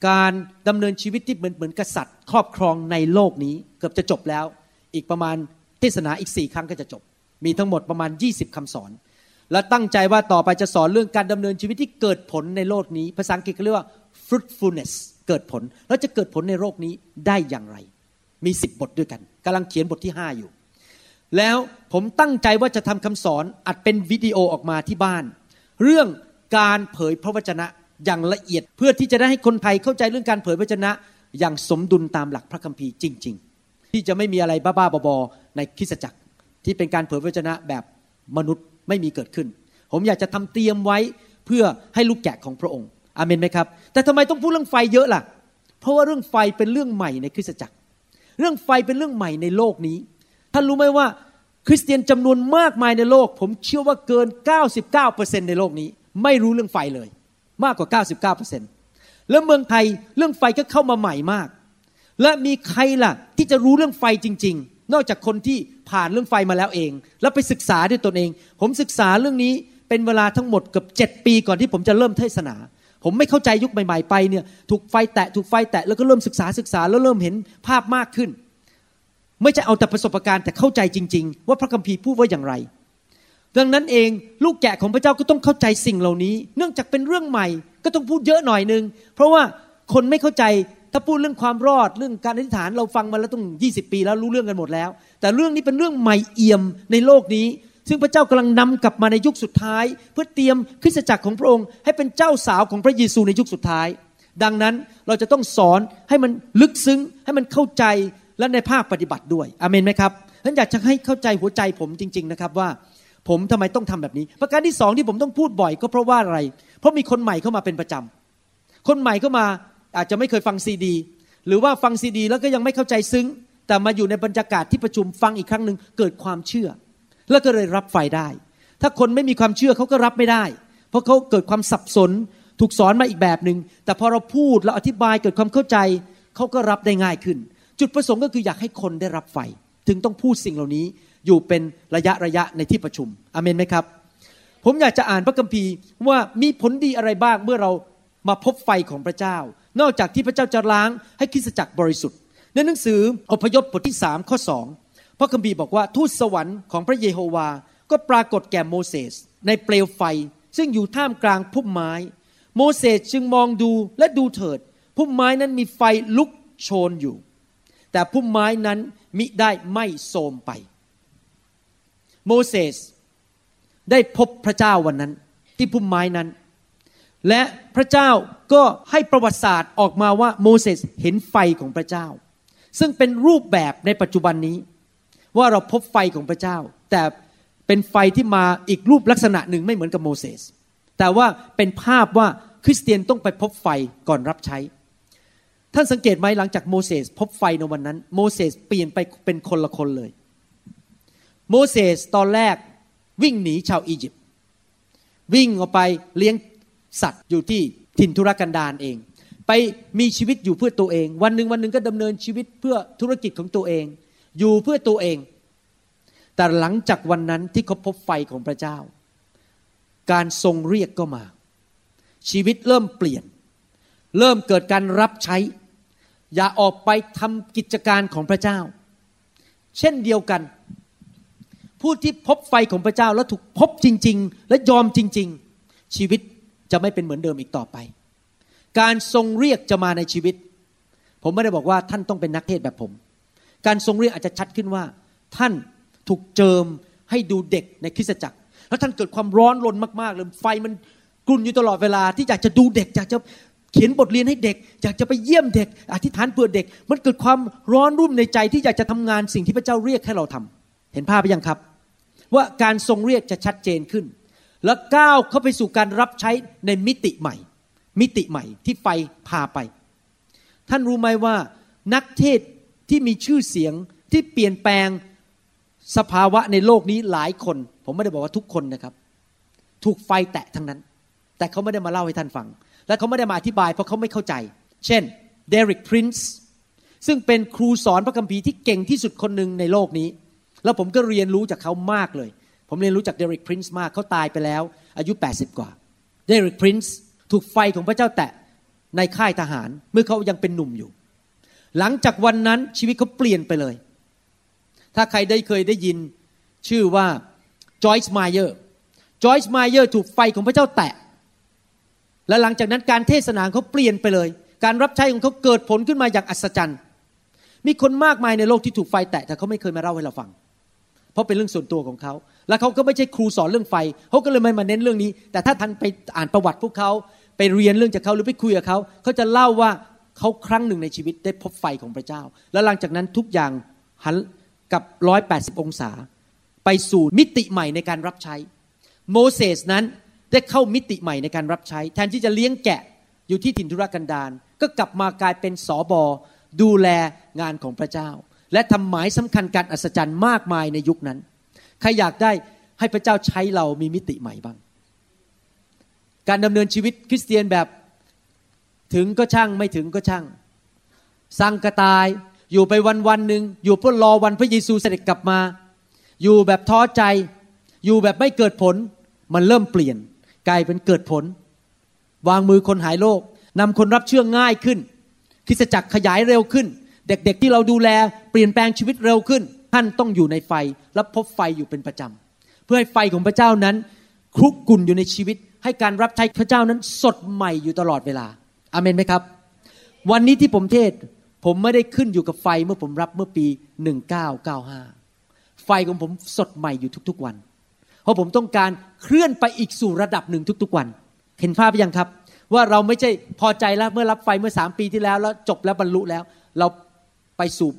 การดำเนินชีวิตที่เหมือนเหมือนกษัตริย์ ครอบครองในโลกนี้เกือบจะจบแล้ว อีกประมาณเทศนาอีกสี่ครั้งก็จะจบ มีทั้งหมดประมาณ 20คำสอน และตั้งใจว่าต่อไปจะสอนเรื่องการดำเนินชีวิตที่เกิดผลในโลกนี้ ภาษาอังกฤษเขาเรียกว่า fruitfulness เกิดผล แล้วจะเกิดผลในโลกนี้ได้อย่างไร มีสิบบทด้วยกัน กำลังเขียนบทที่ห้าอยู่ แล้วผมตั้งใจว่าจะทำคำสอนอัดเป็นวิดีโอออกมาที่บ้าน เรื่องการเผยพระวจนะอย่างละเอียด เพื่อที่จะได้ให้คนไทยเข้าใจเรื่องการเผยพระวจนะ อย่างสมดุลตามหลักพระคัมภีร์จริง ๆ ที่จะไม่มีอะไรบ้าๆบอๆในคริสตจักร ที่เป็นการเผยพระวจนะแบบมนุษย์ไม่มีเกิดขึ้น ผมอยากจะทำเตรียมไว้เพื่อให้ลูกแกะของพระองค์อเมนไหมครับ แต่ทำไมต้องพูดเรื่องไฟเยอะล่ะ เพราะว่าเรื่องไฟเป็นเรื่องใหม่ในคริสตจักร เรื่องไฟเป็นเรื่องใหม่ในโลกนี้ ท่านรู้ไหมว่า คริสเตียนจำนวนมากมายในโลก ผมเชื่อว่าเกิน 99%ในโลกนี้ ไม่รู้เรื่องไฟเลย มากกว่า 99%แล้วเมืองไทยเรื่องไฟก็เข้ามาใหม่มาก และมีใครล่ะที่จะรู้เรื่องไฟจริง ๆ นอกจากคนที่ผ่านเรื่องไฟมาแล้วเอง แล้วไปศึกษาด้วยตนเอง ผมศึกษาเรื่องนี้เป็นเวลาทั้งหมดเกือบเจ็ดปีก่อนที่ผมจะเริ่มเทศนา ผมไม่เข้าใจยุคใหม่ๆไปเนี่ยถูกไฟแตะถูกไฟแตะแล้วก็เริ่มศึกษาศึกษาแล้วเริ่มเห็นภาพมากขึ้น ไม่ใช่เอาแต่ประสบการณ์แต่เข้าใจจริง ๆ ว่าพระคัมภีร์พูดว่าอย่างไร ดังนั้นเองลูกแกะของพระเจ้าก็ต้องเข้าใจสิ่งเหล่านี้ เนื่องจากเป็นเรื่องใหม่ก็ต้องพูดเยอะหน่อยนึง เพราะว่าคนไม่เข้าใจถ้าพูดเรื่องความรอดเรื่องการอธิษฐานเราฟังมาแล้วต้อง 20 ปีแล้วรู้เรื่องกันหมดแล้ว แต่เรื่องนี้เป็นเรื่องใหม่เอี่ยมในโลกนี้ ซึ่งพระเจ้ากำลังนำกลับมาในยุคสุดท้าย เพื่อเตรียมคริสตจักรของพระองค์ ให้เป็นเจ้าสาวของพระเยซูในยุคสุดท้าย ดังนั้นเราจะต้องสอนให้มันลึกซึ้ง ให้มันเข้าใจและในภาคปฏิบัติด้วยอเมนไหมครับฉันอยากจะให้เข้าใจหัวใจผมจริง ๆ นะครับว่า ผมทำไมต้องทำแบบนี้ ประการที่สองที่ผมต้องพูดบ่อยก็เพราะว่าอะไร เพราะมีคนใหม่เข้ามาเป็นประจำคนใหม่เข้ามาอาจจะไม่เคยฟังซีดี หรือว่าฟังซีดี แล้วก็ยังไม่เข้าใจซึ้ง แต่มาอยู่ในบรรยากาศที่ประชุมฟังอีกครั้งหนึ่งเกิดความเชื่อ แล้วก็เลยรับไฟได้ ถ้าคนไม่มีความเชื่อเขาก็รับไม่ได้ เพราะเขาเกิดความสับสนถูกสอนมาอีกแบบหนึ่งแต่พอเราพูดเราอธิบายเกิดความเข้าใจเขาก็รับได้ง่ายขึ้น จุดประสงค์ก็คืออยากให้คนได้รับไฟ ถึงต้องพูดสิ่งเหล่านี้อยู่เป็นระยะระยะในที่ประชุมอเมนไหมครับ ผมอยากจะอ่านพระคัมภีร์ว่ามีผลดีอะไรบ้างเมื่อเรามาพบไฟของพระเจ้า นอกจากที่พระเจ้าจะล้างให้คริสตจักรบริสุทธิ์ ในหนังสืออพยพบทที่สามข้อสอง พระคัมภีร์บอกว่าทูตสวรรค์ของพระเยโฮวา ก็ปรากฏแก่โมเสสในเปลวไฟ ซึ่งอยู่ท่ามกลางพุ่มไม้ โมเสสจึงมองดูและดูเถิด พุ่มไม้นั้นมีไฟลุกโชนอยู่ แต่พุ่มไม้นั้นมิได้ไม่โทมไป โมเสสได้พบพระเจ้าวันนั้นที่พุ่มไม้นั้น และพระเจ้าก็ให้ประวัติศาสตร์ออกมาว่าโมเสสเห็นไฟของพระเจ้า ซึ่งเป็นรูปแบบในปัจจุบันนี้ ว่าเราพบไฟของพระเจ้า แต่เป็นไฟที่มาอีกรูปลักษณะหนึ่งไม่เหมือนกับโมเสส แต่ว่าเป็นภาพว่าคริสเตียนต้องไปพบไฟก่อนรับใช้ ท่านสังเกตไหมหลังจากโมเสสพบไฟในวันนั้น โมเสสเปลี่ยนไปเป็นคนละคนเลย โมเสสตอนแรกวิ่งหนีชาวอียิปต์วิ่งออกไปเลี้ยงสัตว์อยู่ที่ถิ่นธุรกันดารเอง ไปมีชีวิตอยู่เพื่อตัวเอง วันหนึ่งวันหนึ่งก็ดำเนินชีวิตเพื่อธุรกิจของตัวเอง อยู่เพื่อตัวเอง แต่หลังจากวันนั้นที่เขาพบไฟของพระเจ้า การทรงเรียกก็มา ชีวิตเริ่มเปลี่ยน เริ่มเกิดการรับใช้ อย่าออกไปทำกิจการของพระเจ้า เช่นเดียวกัน ผู้ที่พบไฟของพระเจ้าแล้วถูกพบจริง ๆ และยอมจริง ๆ ชีวิตจะไม่เป็นเหมือนเดิมอีกต่อไป การทรงเรียกจะมาในชีวิต ผมไม่ได้บอกว่าท่านต้องเป็นนักเทศแบบผม การทรงเรียกอาจจะชัดขึ้นว่า ท่านถูกเจิมให้ดูเด็กในคริสตจักร แล้วท่านเกิดความร้อนรนมากๆเลยไฟมันกลุ่นอยู่ตลอดเวลาที่อยากจะดูเด็กอยากจะเขียนบทเรียนให้เด็ก อยากจะไปเยี่ยมเด็ก อธิษฐานเพื่อเด็ก มันเกิดความร้อนรุ่มในใจที่อยากจะทำงานสิ่งที่พระเจ้าเรียกให้เราทำเห็นภาพไปยังครับ ว่าการทรงเรียกจะชัดเจนขึ้น แล้วก้าวเข้าไปสู่การรับใช้ในมิติใหม่ มิติใหม่ที่ไฟพาไป ท่านรู้ไหมว่านักเทศ ที่มีชื่อเสียงที่เปลี่ยนแปลงสภาวะในโลกนี้หลายคน ผมไม่ได้บอกว่าทุกคนนะครับ ถูกไฟแตะทั้งนั้น แต่เขาไม่ได้มาเล่าให้ท่านฟัง และเขาไม่ได้มาอธิบายเพราะเขาไม่เข้าใจ เช่นเดริกพรินซ์ซึ่งเป็นครูสอนพระคัมภีร์ที่เก่งที่สุดคนหนึ่งในโลกนี้ แล้วผมก็เรียนรู้จากเขามากเลย ผมเรียนรู้จากเดริกพรินซ์มากเขาตายไปแล้ว อายุ 80 กว่าเดริกพรินซ์ถูกไฟของพระเจ้าแตะในค่ายทหาร เมื่อเขายังเป็นหนุ่มอยู่ หลังจากวันนั้นชีวิตเขาเปลี่ยนไปเลย ถ้าใครได้เคยได้ยินชื่อว่าจอยส์มายเออร์จอยส์มายเออร์ถูกไฟของพระเจ้าแตะ และหลังจากนั้นการเทศนาเขาเปลี่ยนไปเลย การรับใช้ของเขาเกิดผลขึ้นมาอย่างอัศจรรย์ มีคนมากมายในโลกที่ถูกไฟแตะแต่เขาไม่เคยมาเล่าให้เราฟัง เพราะเป็นเรื่องส่วนตัวของเขา และเขาก็ไม่ใช่ครูสอนเรื่องไฟ เขาก็เลยไม่มาเน้นเรื่องนี้ แต่ถ้าท่านไปอ่านประวัติพวกเขาไปเรียนเรื่องจากเขาหรือไปคุยกับเขาเขาจะเล่าว่า เขาครั้งหนึ่งในชีวิตได้พบไฟของพระเจ้า แล้วหลังจากนั้นทุกอย่างหันกับร้อยแปดสิบองศา ไปสู่มิติใหม่ในการรับใช้ โมเสสนั้นได้เข้ามิติใหม่ในการรับใช้ แทนที่จะเลี้ยงแกะอยู่ที่ถิ่นทุรกันดารก็กลับมากลายเป็นสอบอดูแลงานของพระเจ้า และทำหมายสำคัญการอัศจรรย์มากมายในยุคนั้น ใครอยากได้ให้พระเจ้าใช้เรามีมิติใหม่บ้าง การดำเนินชีวิตคริสเตียนแบบ ถึงก็ช่างไม่ถึงก็ช่าง สังกตายอยู่ไปวันวันหนึ่งอยู่เพื่อรอวันพระเยซูเสด็จกลับมา อยู่แบบท้อใจ อยู่แบบไม่เกิดผล มันเริ่มเปลี่ยน กลายเป็นเกิดผล วางมือคนหายโรคนำคนรับเชื่อง่ายขึ้นคริสจักรขยายเร็วขึ้น เด็กๆที่เราดูแลเปลี่ยนแปลงชีวิตเร็วขึ้น ท่านต้องอยู่ในไฟและพบไฟอยู่เป็นประจำเพื่อให้ไฟของพระเจ้านั้นคลุกกุ่นอยู่ในชีวิต ให้การรับใช้พระเจ้านั้นสดใหม่อยู่ตลอดเวลา อามนไหมครับ วันนี้ที่ผมเทศ ผมไม่ได้ขึ้นอยู่กับไฟเมื่อผมรับเมื่อปี 1995 ไฟของผมสดใหม่อยู่ทุกๆวัน เพราะผมต้องการเคลื่อนไปอีกสู่ระดับหนึ่งทุกๆวัน เห็นภาพยังครับ ว่าเราไม่ใช่พอใจแล้วเมื่อรับไฟเมื่อสามปีที่แล้ว แล้วจบแล้วบรรลุแล้ว เราไปสู่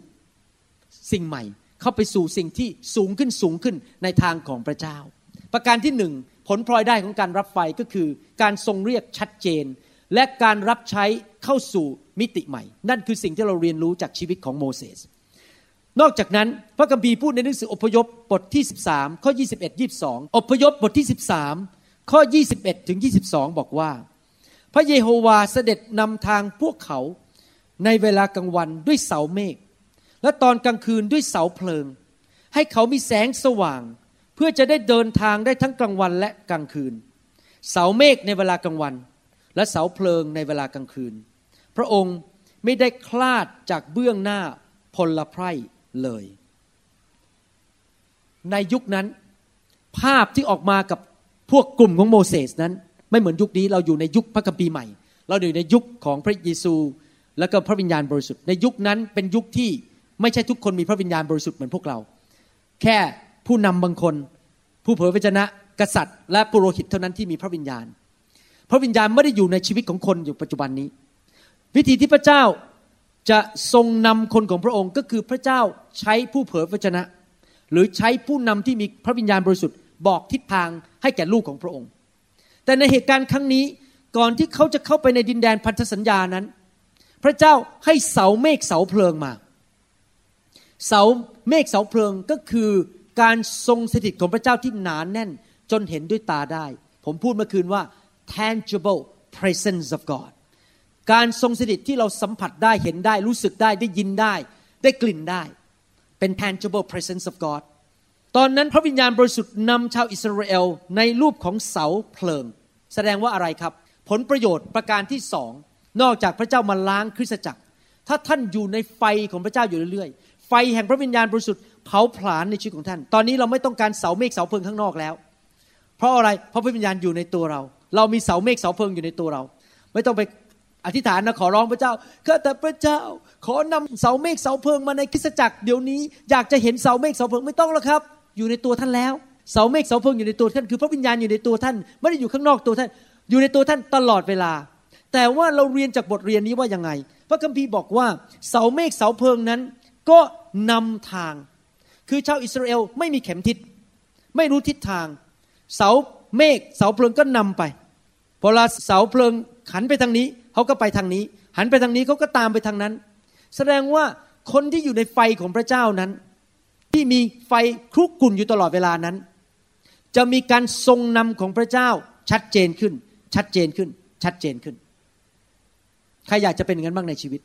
สิ่งใหม่ เข้าไปสู่สิ่งที่สูงขึ้นสูงขึ้นในทางของพระเจ้า ประการที่หนึ่งผลพลอยได้ของการรับไฟก็คือการทรงเรียกชัดเจน และการรับใช้เข้าสู่มิติใหม่ นั่นคือสิ่งที่เราเรียนรู้จากชีวิตของโมเสสนอกจากนั้นพระคัมภีร์พูดในหนังสืออพยพบทที่ 13 ข้อ 21 22 อพยพบทที่ 13 ข้อ 21 ถึง 22 บอกว่า พระเยโฮวาเสด็จนำทางพวกเขาในเวลากลางวันด้วยเสาเมฆและตอนกลางคืนด้วยเสาเพลิง ให้เขามีแสงสว่าง เพื่อจะได้เดินทางได้ทั้งกลางวันและกลางคืน เสาเมฆในเวลากลางวัน และเสาเพลิงในเวลากลางคืน พระองค์ไม่ได้คลาดจากเบื้องหน้าพลไพร่เลย ในยุคนั้น ภาพที่ออกมากับพวกกลุ่มของโมเสสนั้น ไม่เหมือนยุคนี้เราอยู่ในยุคพระคัมภีร์ใหม่ เราอยู่ในยุคของพระเยซู และก็พระวิญญาณบริสุทธิ์ ในยุคนั้นเป็นยุคที่ไม่ใช่ทุกคนมีพระวิญญาณบริสุทธิ์เหมือนพวกเรา แค่ผู้นำบางคน ผู้เผยพระชนะกษัตริย์ และปุโรหิตเท่านั้นที่มีพระวิญญาณ พระวิญญาณไม่ได้อยู่ในชีวิตของคนอยู่ปัจจุบันนี้ วิธีที่พระเจ้าจะทรงนำคนของพระองค์ก็คือพระเจ้าใช้ผู้เผยพระชนะ หรือใช้ผู้นำที่มีพระวิญญาณบริสุทธิ์บอกทิศทางให้แก่ลูกของพระองค์ แต่ในเหตุการณ์ครั้งนี้ก่อนที่เขาจะเข้าไปในดินแดนพันธสัญญานั้น พระเจ้าให้เสาเมฆเสาเพลิงมา เสาเมฆเสาเพลิงก็คือการทรงสถิตของพระเจ้าที่หนานแน่นจนเห็นด้วยตาได้ ผมพูดเมื่อคืนว่า tangible presence of God การทรงสถิตที่เราสัมผัสได้เห็นได้รู้สึกได้ได้ยินได้ ได้กลิ่นได้ เป็น tangible presence of God ตอนนั้นพระวิญญาณบริสุทธิ์นำชาวอิสราเอลในรูปของเสาเพลิง แสดงว่าอะไรครับ ผลประโยชน์ประการที่สอง นอกจากพระเจ้ามาล้างคริสตจักร ถ้าท่านอยู่ในไฟของพระเจ้าอยู่เรื่อยไฟแห่งพระวิญญาณบริสุทธิ์เผาผลาญในชีวิตของท่าน ตอนนี้เราไม่ต้องการเสาเมฆเสาเพลิงข้างนอกแล้ว เพราะอะไร เพราะพระวิญญาณอยู่ในตัวเรา เรามีเสาเมฆเสาเพลิงอยู่ในตัวเรา ไม่ต้องไปอธิษฐานนะขอร้องพระเจ้าข้าแต่พระเจ้า ขอนำเสาเมฆเสาเพลิงมาในคริสตจักรเดี๋ยวนี้ อยากจะเห็นเสาเมฆเสาเพลิงไม่ต้องแล้วครับ อยู่ในตัวท่านแล้ว เสาเมฆเสาเพลิงอยู่ในตัวท่านคือพระวิญญาณอยู่ในตัวท่าน ไม่ได้อยู่ข้างนอกตัวท่าน อยู่ในตัวท่านตลอดเวลา แต่ว่าเราเรียนจากบทเรียนนี้ว่ายังไง พระคัมภีร์บอกว่าเสาเมฆเสาเพลิงนั้น ก็นำทาง คือชาวอิสราเอลไม่มีเข็มทิศไม่รู้ทิศทาง เสาเมฆเสาเพลิงก็นำไป พอลาเสาเพลิงหันไปทางนี้เขาก็ไปทางนี้ หันไปทางนี้เขาก็ตามไปทางนั้น แสดงว่าคนที่อยู่ในไฟของพระเจ้านั้น ที่มีไฟคลุกกุ่นอยู่ตลอดเวลานั้น จะมีการทรงนำของพระเจ้าชัดเจนขึ้น ชัดเจนขึ้น ชัดเจนขึ้นใครอยากจะเป็นอย่างนั้นบ้างในชีวิต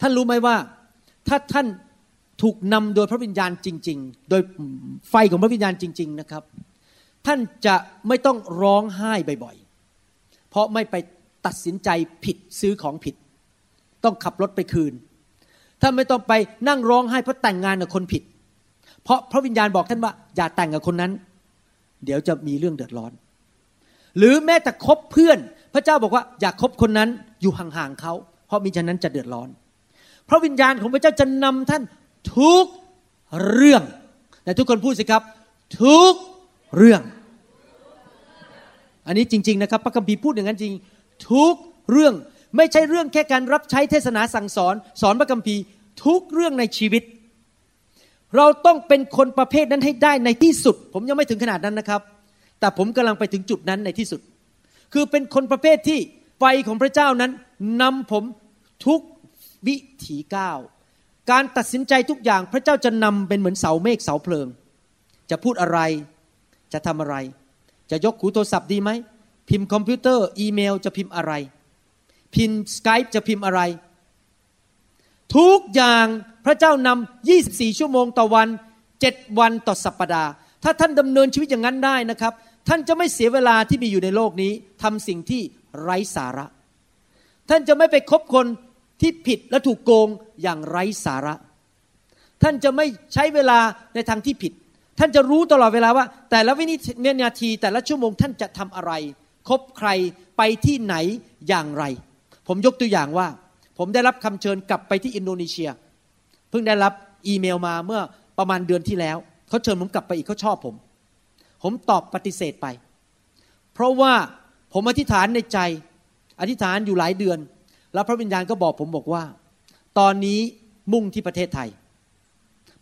ท่านรู้ไหมว่า ถ้าท่านถูกนำโดยพระวิญญาณจริง ๆ โดยไฟของพระวิญญาณจริง ๆ นะครับ ท่านจะไม่ต้องร้องไห้บ่อยๆ เพราะไม่ไปตัดสินใจผิดซื้อของผิด ต้องขับรถไปคืน ท่านไม่ต้องไปนั่งร้องไห้เพราะแต่งงานกับคนผิด เพราะพระวิญญาณบอกท่านว่า อย่าแต่งกับคนนั้น เดี๋ยวจะมีเรื่องเดือดร้อน หรือแม้แต่คบเพื่อน พระเจ้าบอกว่าอย่าคบคนนั้นอยู่ห่างๆเขา เพราะมิฉะนั้นจะเดือดร้อน พระวิญญาณของพระเจ้าจะนำท่านทุกเรื่องแต่ทุกคนพูดสิครับ ทุกเรื่อง อันนี้จริง ๆนะครับ พระคัมภีร์พูดอย่างนั้นจริง ทุกเรื่องไม่ใช่เรื่องแค่การรับใช้เทศนาสั่งสอน สอนพระคัมภีร์ทุกเรื่องในชีวิต เราต้องเป็นคนประเภทนั้นให้ได้ในที่สุด ผมยังไม่ถึงขนาดนั้นนะครับ แต่ผมกำลังไปถึงจุดนั้นในที่สุด คือเป็นคนประเภทที่ไฟของพระเจ้านั้นนำผมทุกวิถีก้าวการตัดสินใจทุกอย่างพระเจ้าจะนำเป็นเหมือนเสาเมฆเสาเพลิง จะพูดอะไรจะทำอะไร จะยกหูโทรศัพท์ดีไหม พิมพ์คอมพิวเตอร์อีเมลจะพิมพ์อะไร พิมพ์สกายจะพิมพ์อะไร ทุกอย่างพระเจ้านำ24 ชั่วโมงต่อวัน 7 วันต่อสัปปดาห์ ถ้าท่านดำเนินชีวิตอย่างนั้นได้นะครับ ท่านจะไม่เสียเวลาที่มีอยู่ในโลกนี้ทำสิ่งที่ไร้สาระ ท่านจะไม่ไปคบคนที่ผิดและถูกโกงอย่างไร้สาระ ท่านจะไม่ใช้เวลาในทางที่ผิด ท่านจะรู้ตลอดเวลาว่า แต่ละวินาทีแต่ละชั่วโมงท่านจะทำอะไร คบใครไปที่ไหนอย่างไร ผมยกตัวอย่างว่า ผมได้รับคำเชิญกลับไปที่อินโดนีเซีย เพิ่งได้รับอีเมลมาเมื่อประมาณเดือนที่แล้วเขาเชิญผมกลับไปอีกเขาชอบผม ผมตอบปฏิเสธไป เพราะว่าผมอธิษฐานในใจ อธิษฐานอยู่หลายเดือน แล้วพระวิญญาณก็บอกผมบอกว่า ตอนนี้มุ่งที่ประเทศไทย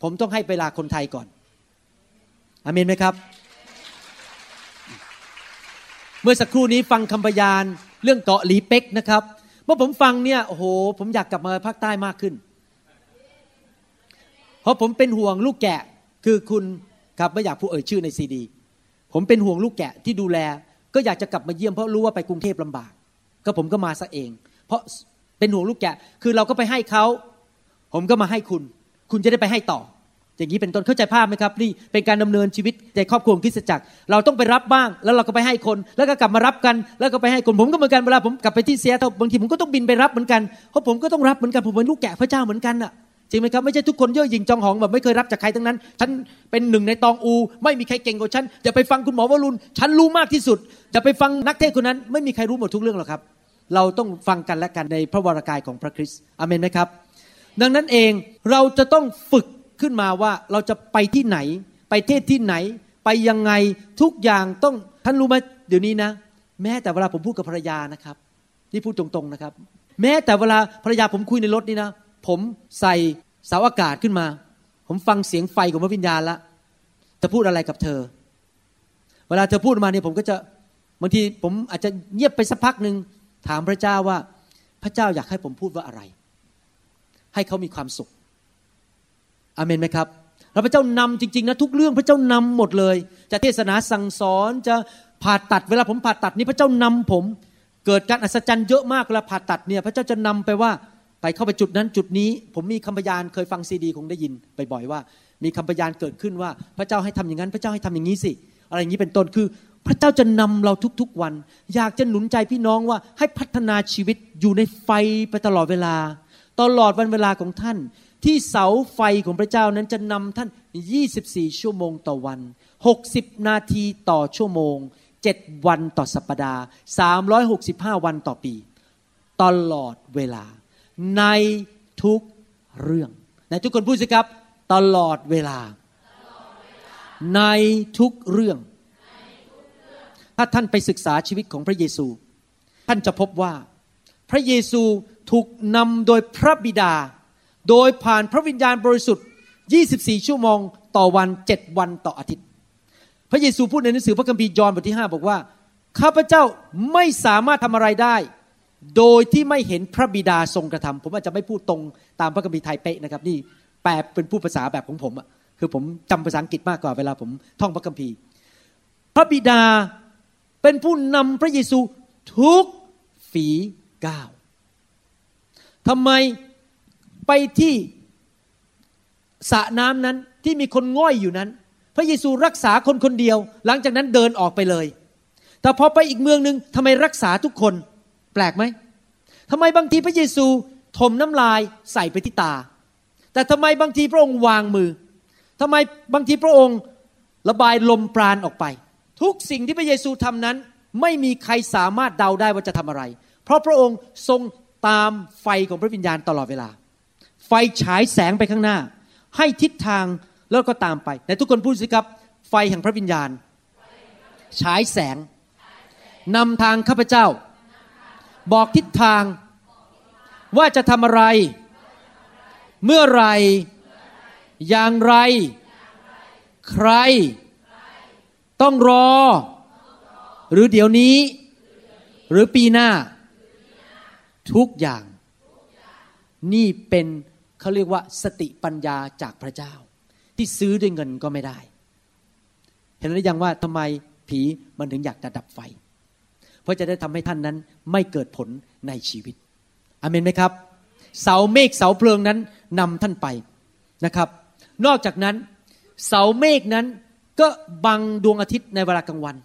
ผมต้องให้เวลาคนไทยก่อน อเมนไหมครับ เมื่อสักครู่นี้ฟังคำพยานเรื่องเกาะหลีเป็กนะครับ เมื่อผมฟังเนี่ยโอ้โห ผมอยากกลับมาภาคใต้มากขึ้น เพราะผมเป็นห่วงลูกแกะคือคุณครับไม่อยากพูดเอ่ยชื่อในซีดี ผมเป็นห่วงลูกแกะที่ดูแล ก็อยากจะกลับมาเยี่ยมเพราะรู้ว่าไปกรุงเทพลำบาก ก็ผมก็มาซะเอง เพราะเป็นห่วงลูกแกะคือเราก็ไปให้เขา ผมก็มาให้คุณ คุณจะได้ไปให้ต่อ อย่างนี้เป็นต้นเข้าใจภาพไหมครับนี่เป็นการดำเนินชีวิตในครอบครัวคริสตจักร เราต้องไปรับบ้าง แล้วเราก็ไปให้คน แล้วก็กลับมารับกัน แล้วก็ไปให้คนผมก็เหมือนกันเวลาผมกลับไปที่เซียบางทีผมก็ต้องบินไปรับเหมือนกันเพราะผมก็ต้องรับเหมือนกันผมเป็นลูกแกะพระเจ้าเหมือนกันอะจริงไหมครับไม่ใช่ทุกคนเย่อหยิ่งจองหองแบบไม่เคยรับจากใครทั้งนั้น ฉันเป็นหนึ่งในตองอู ไม่มีใครเก่งกว่าฉันอย่าไปฟังคุณหมอวรุณฉันรู้มากที่สุดจะไปฟังนักเทศคนนั้น ไม่มีใครรู้หมดทุกเรื่องหรอกครับ เราต้องฟังกันและกันในพระวรากายของพระคริสต์อเมนไหมครับ ดังนั้นเองเราจะต้องฝึก ขึ้นมาว่าเราจะไปที่ไหน ไปเทศที่ไหน ไปยังไงทุกอย่างต้องท่านรู้ไหมเดี๋ยวนี้นะ แม้แต่เวลาผมพูดกับภรรยานะครับนี่พูดตรงๆนะครับ แม้แต่เวลาภรรยาผมคุยในรถนี่นะ ผมใส่เสาอากาศขึ้นมา ผมฟังเสียงไฟของพระวิญญาณละจะพูดอะไรกับเธอ เวลาเธอพูดมาเนี่ยผมก็จะบางทีผมอาจจะเงียบไปสักพักหนึ่งถามพระเจ้าว่าพระเจ้าอยากให้ผมพูดว่าอะไร ให้เขามีความสุข อเมนไหมครับแล้วพระเจ้านำจริงๆนะทุกเรื่องพระเจ้านำหมดเลย จะเทศนาสั่งสอนจะผ่าตัดเวลาผมผ่าตัดนี่พระเจ้านำผม เกิดการอัศจรรย์เยอะมากเวลาผ่าตัดเนี่ยพระเจ้าจะนำไปว่าไปเข้าไปจุดนั้นจุดนี้ ผมมีคำพยานเคยฟังซีดีคงได้ยินบ่อยๆว่า มีคำพยานเกิดขึ้นว่า พระเจ้าให้ทำอย่างนั้น พระเจ้าให้ทำอย่างนี้สิ อะไรอย่างนี้เป็นต้นคือ พระเจ้าจะนำเราทุกๆวัน อยากจะหนุนใจพี่น้องว่าให้พัฒนาชีวิตอยู่ในไฟไปตลอดเวลา ตลอดวันเวลาของท่าน ที่เสาไฟของพระเจ้านั้นจะนำท่าน 24 ชั่วโมงต่อวัน 60 นาทีต่อชั่วโมง 7 วันต่อสัปปดาห์ 365 วันต่อปี ตลอดเวลา ในทุกเรื่องในทุกคนพูดสิครับ ตลอดเวลา ในทุกเรื่อง ถ้าท่านไปศึกษาชีวิตของพระเยซู ท่านจะพบว่า พระเยซูถูกนำโดยพระบิดา โดยผ่านพระวิญญาณบริสุทธิ์ 24 ชั่วโมงต่อวัน 7 วันต่ออาทิตย์ พระเยซูพูดในหนังสือพระคัมภีร์ยอห์นบทที่ 5 บอกว่า ข้าพเจ้าไม่สามารถทำอะไรได้ โดยที่ไม่เห็นพระบิดาทรงกระทำผมอาจจะไม่พูดตรงตามพระคัมภีร์ไทยเป๊ะนะครับนี่แปลเป็นผู้ภาษาแบบของผมอะคือผมจำภาษาอังกฤษมากกว่าเวลาผมท่องพระคัมภีร์ พระบิดาเป็นผู้นำพระเยซูทุกฝีก้าวทำไม ไปที่สระน้ำนั้นที่มีคนง่อยอยู่นั้น พระเยซูรักษาคนคนเดียว หลังจากนั้นเดินออกไปเลย แต่พอไปอีกเมืองหนึ่งทำไมรักษาทุกคน แปลกไหมทำไมบางทีพระเยซูถมน้ำลายใส่ไปที่ตา แต่ทำไมบางทีพระองค์วางมือทำไมบางทีพระองค์ระบายลมปราณออกไป ทุกสิ่งที่พระเยซูทำนั้น ไม่มีใครสามารถเดาได้ว่าจะทำอะไร เพราะพระองค์ทรงตามไฟของพระวิญญาณตลอดเวลา ไฟฉายแสงไปข้างหน้า ให้ทิศทางแล้วก็ตามไปแต่ทุกคนพูดสิครับ ไฟแห่งพระวิญญาณ ฉายแสงนำทางข้าพเจ้า บอกทิศทาง ว่าจะทำอะไร เมื่อไร อย่างไร ใคร ต้องรอ หรือเดี๋ยวนี้ หรือปีหน้า ทุกอย่าง นี่เป็น เขาเรียกว่าสติปัญญาจากพระเจ้า ที่ซื้อด้วยเงินก็ไม่ได้ เห็นหรือยังว่าทำไมผีมันถึงอยากจะดับไฟ เพราะจะได้ทำให้ท่านนั้นไม่เกิดผลในชีวิตอเมนไหมครับ เสาเมฆเสาเพลิงนั้นนำท่านไปนะครับ นอกจากนั้นเสาเมฆนั้นก็บังดวงอาทิตย์ในเวลากลางวัน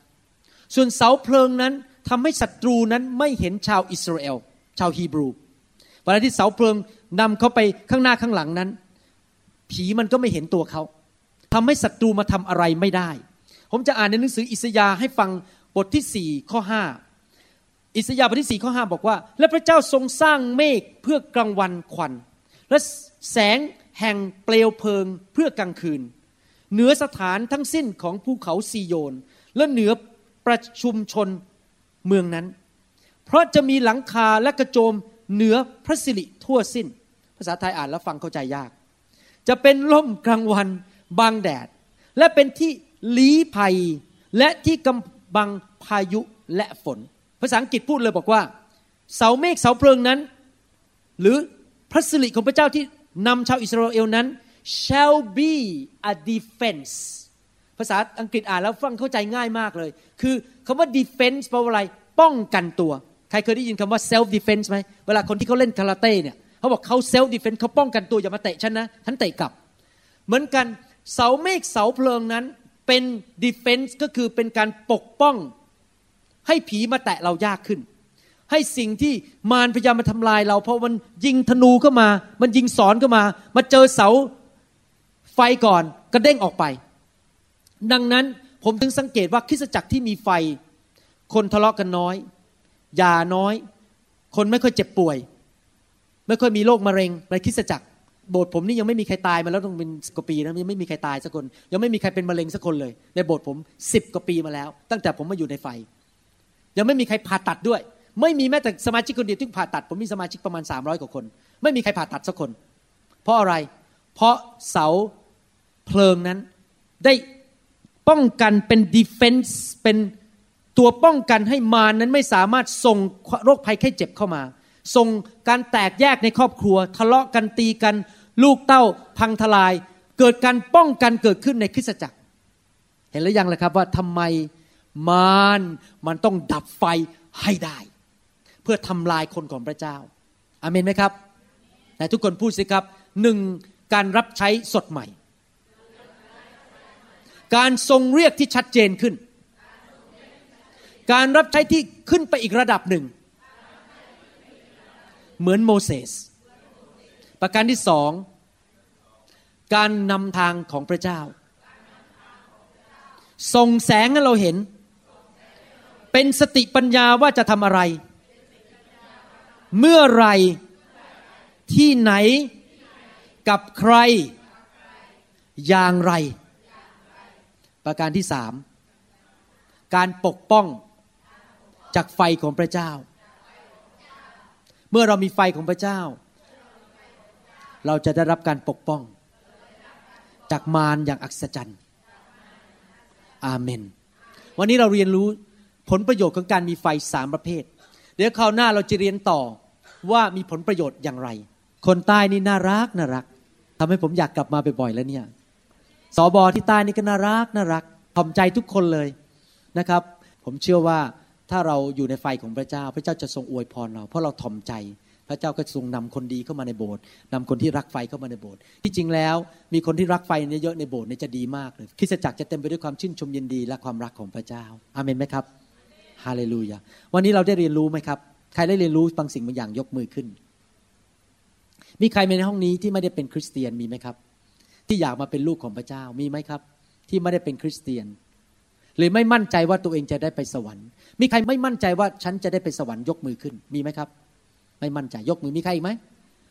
ส่วนเสาเพลิงนั้นทำให้ศัตรูนั้นไม่เห็นชาวอิสราเอล ชาวฮีบรูเวลาที่เสาเพลิง นำเขาไปข้างหน้าข้างหลังนั้น ผีมันก็ไม่เห็นตัวเขาทำให้ศัตรูมาทำอะไรไม่ได้ ผมจะอ่านในหนังสืออิสยาห์ให้ฟังบทที่สี่ข้อห้าอิสยาห์บทที่สี่ข้อห้าบอกว่า และพระเจ้าทรงสร้างเมฆเพื่อกลางวันควัน และแสงแห่งเปลวเพลิงเพื่อกลางคืน เหนือสถานทั้งสิ้นของภูเขาซีโยน และเหนือประชุมชนเมืองนั้น เพราะจะมีหลังคาและกระโจมเหนือพระสิริทั่วสิ้น ภาษาไทยอ่านแล้วฟังเข้าใจยาก จะเป็นล่มกลางวันบางแดด และเป็นที่ลี้ภัย และที่กำบังพายุและฝน ภาษาอังกฤษพูดเลยบอกว่า เสาเมฆเสาเพลิงนั้น หรือพระสิริของพระเจ้าที่นำชาวอิสราเอลนั้น shall be a defense ภาษาอังกฤษอ่านแล้วฟังเข้าใจง่ายมากเลย คือคำว่า defense แปลว่าอะไร ป้องกันตัว ใครเคยได้ยินคำว่า self defense ไหม เวลาคนที่เขาเล่นคาราเต้เนี่ย เขาบอกเขา self defense เขาป้องกันตัวอย่ามาเตะฉันนะฉันเตะกลับ เหมือนกันเสาเมฆเสาเพลิงนั้นเป็น defense ก็คือเป็นการปกป้อง ให้ผีมาแตะเรายากขึ้น ให้สิ่งที่มารพยายามมาทำลายเรา เพราะมันยิงธนูเข้ามา มันยิงสอนเข้ามา มาเจอเสาไฟก่อนกระเด้งออกไป ดังนั้นผมถึงสังเกตว่าคริสตจักรที่มีไฟ คนทะเลาะกันน้อย ยาน้อย คนไม่ค่อยเจ็บป่วย ไม่ค่อยมีโรคมะเร็งในคริสตจักรโบสถ์ผมนี่ยังไม่มีใครตายมาแล้วต้องเป็นกว่าปีนะยังไม่มีใครตายสักคน ยังไม่มีใครเป็นมะเร็งสักคนเลย ในโบสถ์ผมสิบกว่าปีมาแล้ว ตั้งแต่ผมมาอยู่ในไฟ ยังไม่มีใครผ่าตัดด้วย ไม่มีแม้แต่สมาชิกคนเดียวที่ผ่าตัด ผมมีสมาชิกประมาณ 300 กว่าคน ไม่มีใครผ่าตัดสักคน เพราะอะไร เพราะเสาเพลิงนั้นได้ป้องกันเป็นดีเฟนส์เป็นตัวป้องกันให้มารนั้นไม่สามารถส่งโรคภัยไข้เจ็บเข้ามา ส่งการแตกแยกในครอบครัว ทะเลาะกันตีกัน ลูกเต้าพังทลาย เกิดการป้องกันเกิดขึ้นในคริสตจักร เห็นหรือยังเลยครับว่าทำไมมารมันต้องดับไฟให้ได้ เพื่อทำลายคนของพระเจ้าอาเมนไหมครับแต่ทุกคนพูดสิครับหนึ่งการรับใช้สดใหม่ การทรงเรียกที่ชัดเจนขึ้น การรับใช้ที่ขึ้นไปอีกระดับหนึ่ง เหมือนโมเสส ประการที่สอง การนำทางของพระเจ้า ส่งแสงให้เราเห็น เป็นสติปัญญาว่าจะทำอะไร เมื่อไรที่ไหนกับใครอย่างไร ประการที่สาม การปกป้องจากไฟของพระเจ้า เมื่อเรามีไฟของพระเจ้า เราจะได้รับการปกป้อง จากมารอย่างอัศจรรย์ อาเมน วันนี้เราเรียนรู้ผลประโยชน์ของการมีไฟสามประเภท เดี๋ยวคราวหน้าเราจะเรียนต่อว่ามีผลประโยชน์อย่างไร คนใต้นี่น่ารักน่ารักทำให้ผมอยากกลับมาบ่อยๆแล้วเนี่ยสอบอที่ใต้นี่ก็น่ารักน่ารักถ่อมใจทุกคนเลยนะครับ ผมเชื่อว่า ถ้าเราอยู่ในไฟของพระเจ้า พระเจ้าจะทรงอวยพรเรา เพราะเราถ่อมใจ พระเจ้าก็ทรงนำคนดีเข้ามาในโบสถ์นำคนที่รักไฟเข้ามาในโบสถ์ที่จริงแล้วมีคนที่รักไฟเยอะในโบสถ์เนี่ยจะดีมากเลยคริสตจักรจะเต็มไปด้วยความชื่นชมยินดีและความรักของพระเจ้าอาเมนไหมครับฮาเลลูยาวันนี้เราได้เรียนรู้ไหมครับ ใครได้เรียนรู้บางสิ่งบางอย่างยกมือขึ้น มีใครในห้องนี้ที่ไม่ได้เป็นคริสเตียนมีไหมครับ ที่อยากมาเป็นลูกของพระเจ้ามีไหมครับ ที่ไม่ได้เป็นคริสเตียน หรือไม่มั่นใจว่าตัวเองจะได้ไปสวรรค์ มีใครไม่มั่นใจว่าฉันจะได้ไปสวรรค์ยกมือขึ้น มีไหมครับ ไม่มั่นใจยกมือมีใครอีกไหม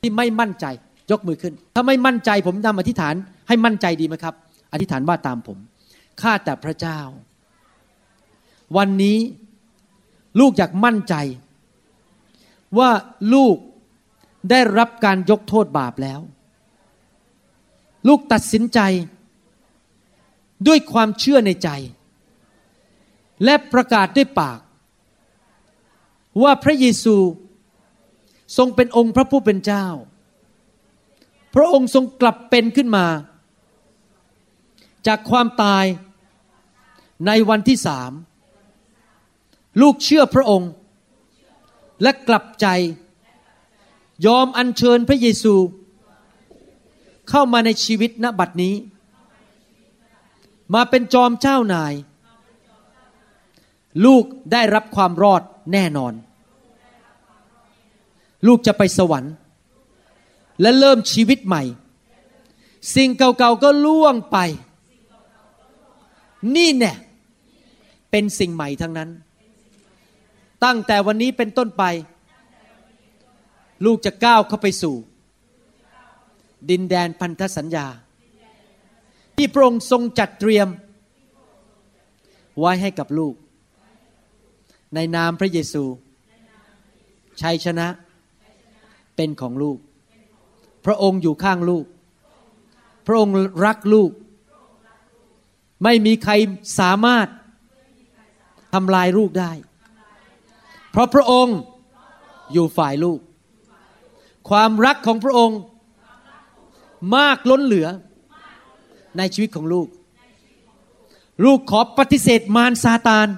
ที่ไม่มั่นใจยกมือขึ้น ถ้าไม่มั่นใจผมทำอธิษฐานให้มั่นใจดีไหมครับ อธิษฐานว่าตามผมข้าแต่พระเจ้า วันนี้ลูกอยากมั่นใจ ว่าลูกได้รับการยกโทษบาปแล้ว ลูกตัดสินใจ ด้วยความเชื่อในใจ และประกาศด้วยปาก ว่าพระเยซูทรงเป็นองค์พระผู้เป็นเจ้า พระองค์ทรงกลับเป็นขึ้นมา จากความตายในวันที่สาม ลูกเชื่อพระองค์ และกลับใจ ยอมอัญเชิญพระเยซู เข้ามาในชีวิตณบัดนี้ มาเป็นจอมเจ้านาย ลูกได้รับความรอดแน่นอน ลูกจะไปสวรรค์ และเริ่มชีวิตใหม่ สิ่งเก่าๆก็ล่วงไป นี่แน่เป็นสิ่งใหม่ทั้งนั้น ตั้งแต่วันนี้เป็นต้นไป ลูกจะก้าวเข้าไปสู่ ดินแดนพันธสัญญา ที่พระองค์ทรงจัดเตรียม ไว้ให้กับลูก ในนามพระเยซู ชัยชนะเป็นของลูก พระองค์อยู่ข้างลูก พระองค์รักลูก ไม่มีใครสามารถทำลายลูกได้ เพราะพระองค์อยู่ฝ่ายลูก ความรักของพระองค์มากล้นเหลือในชีวิตของลูก ลูกขอปฏิเสธมารซาตาน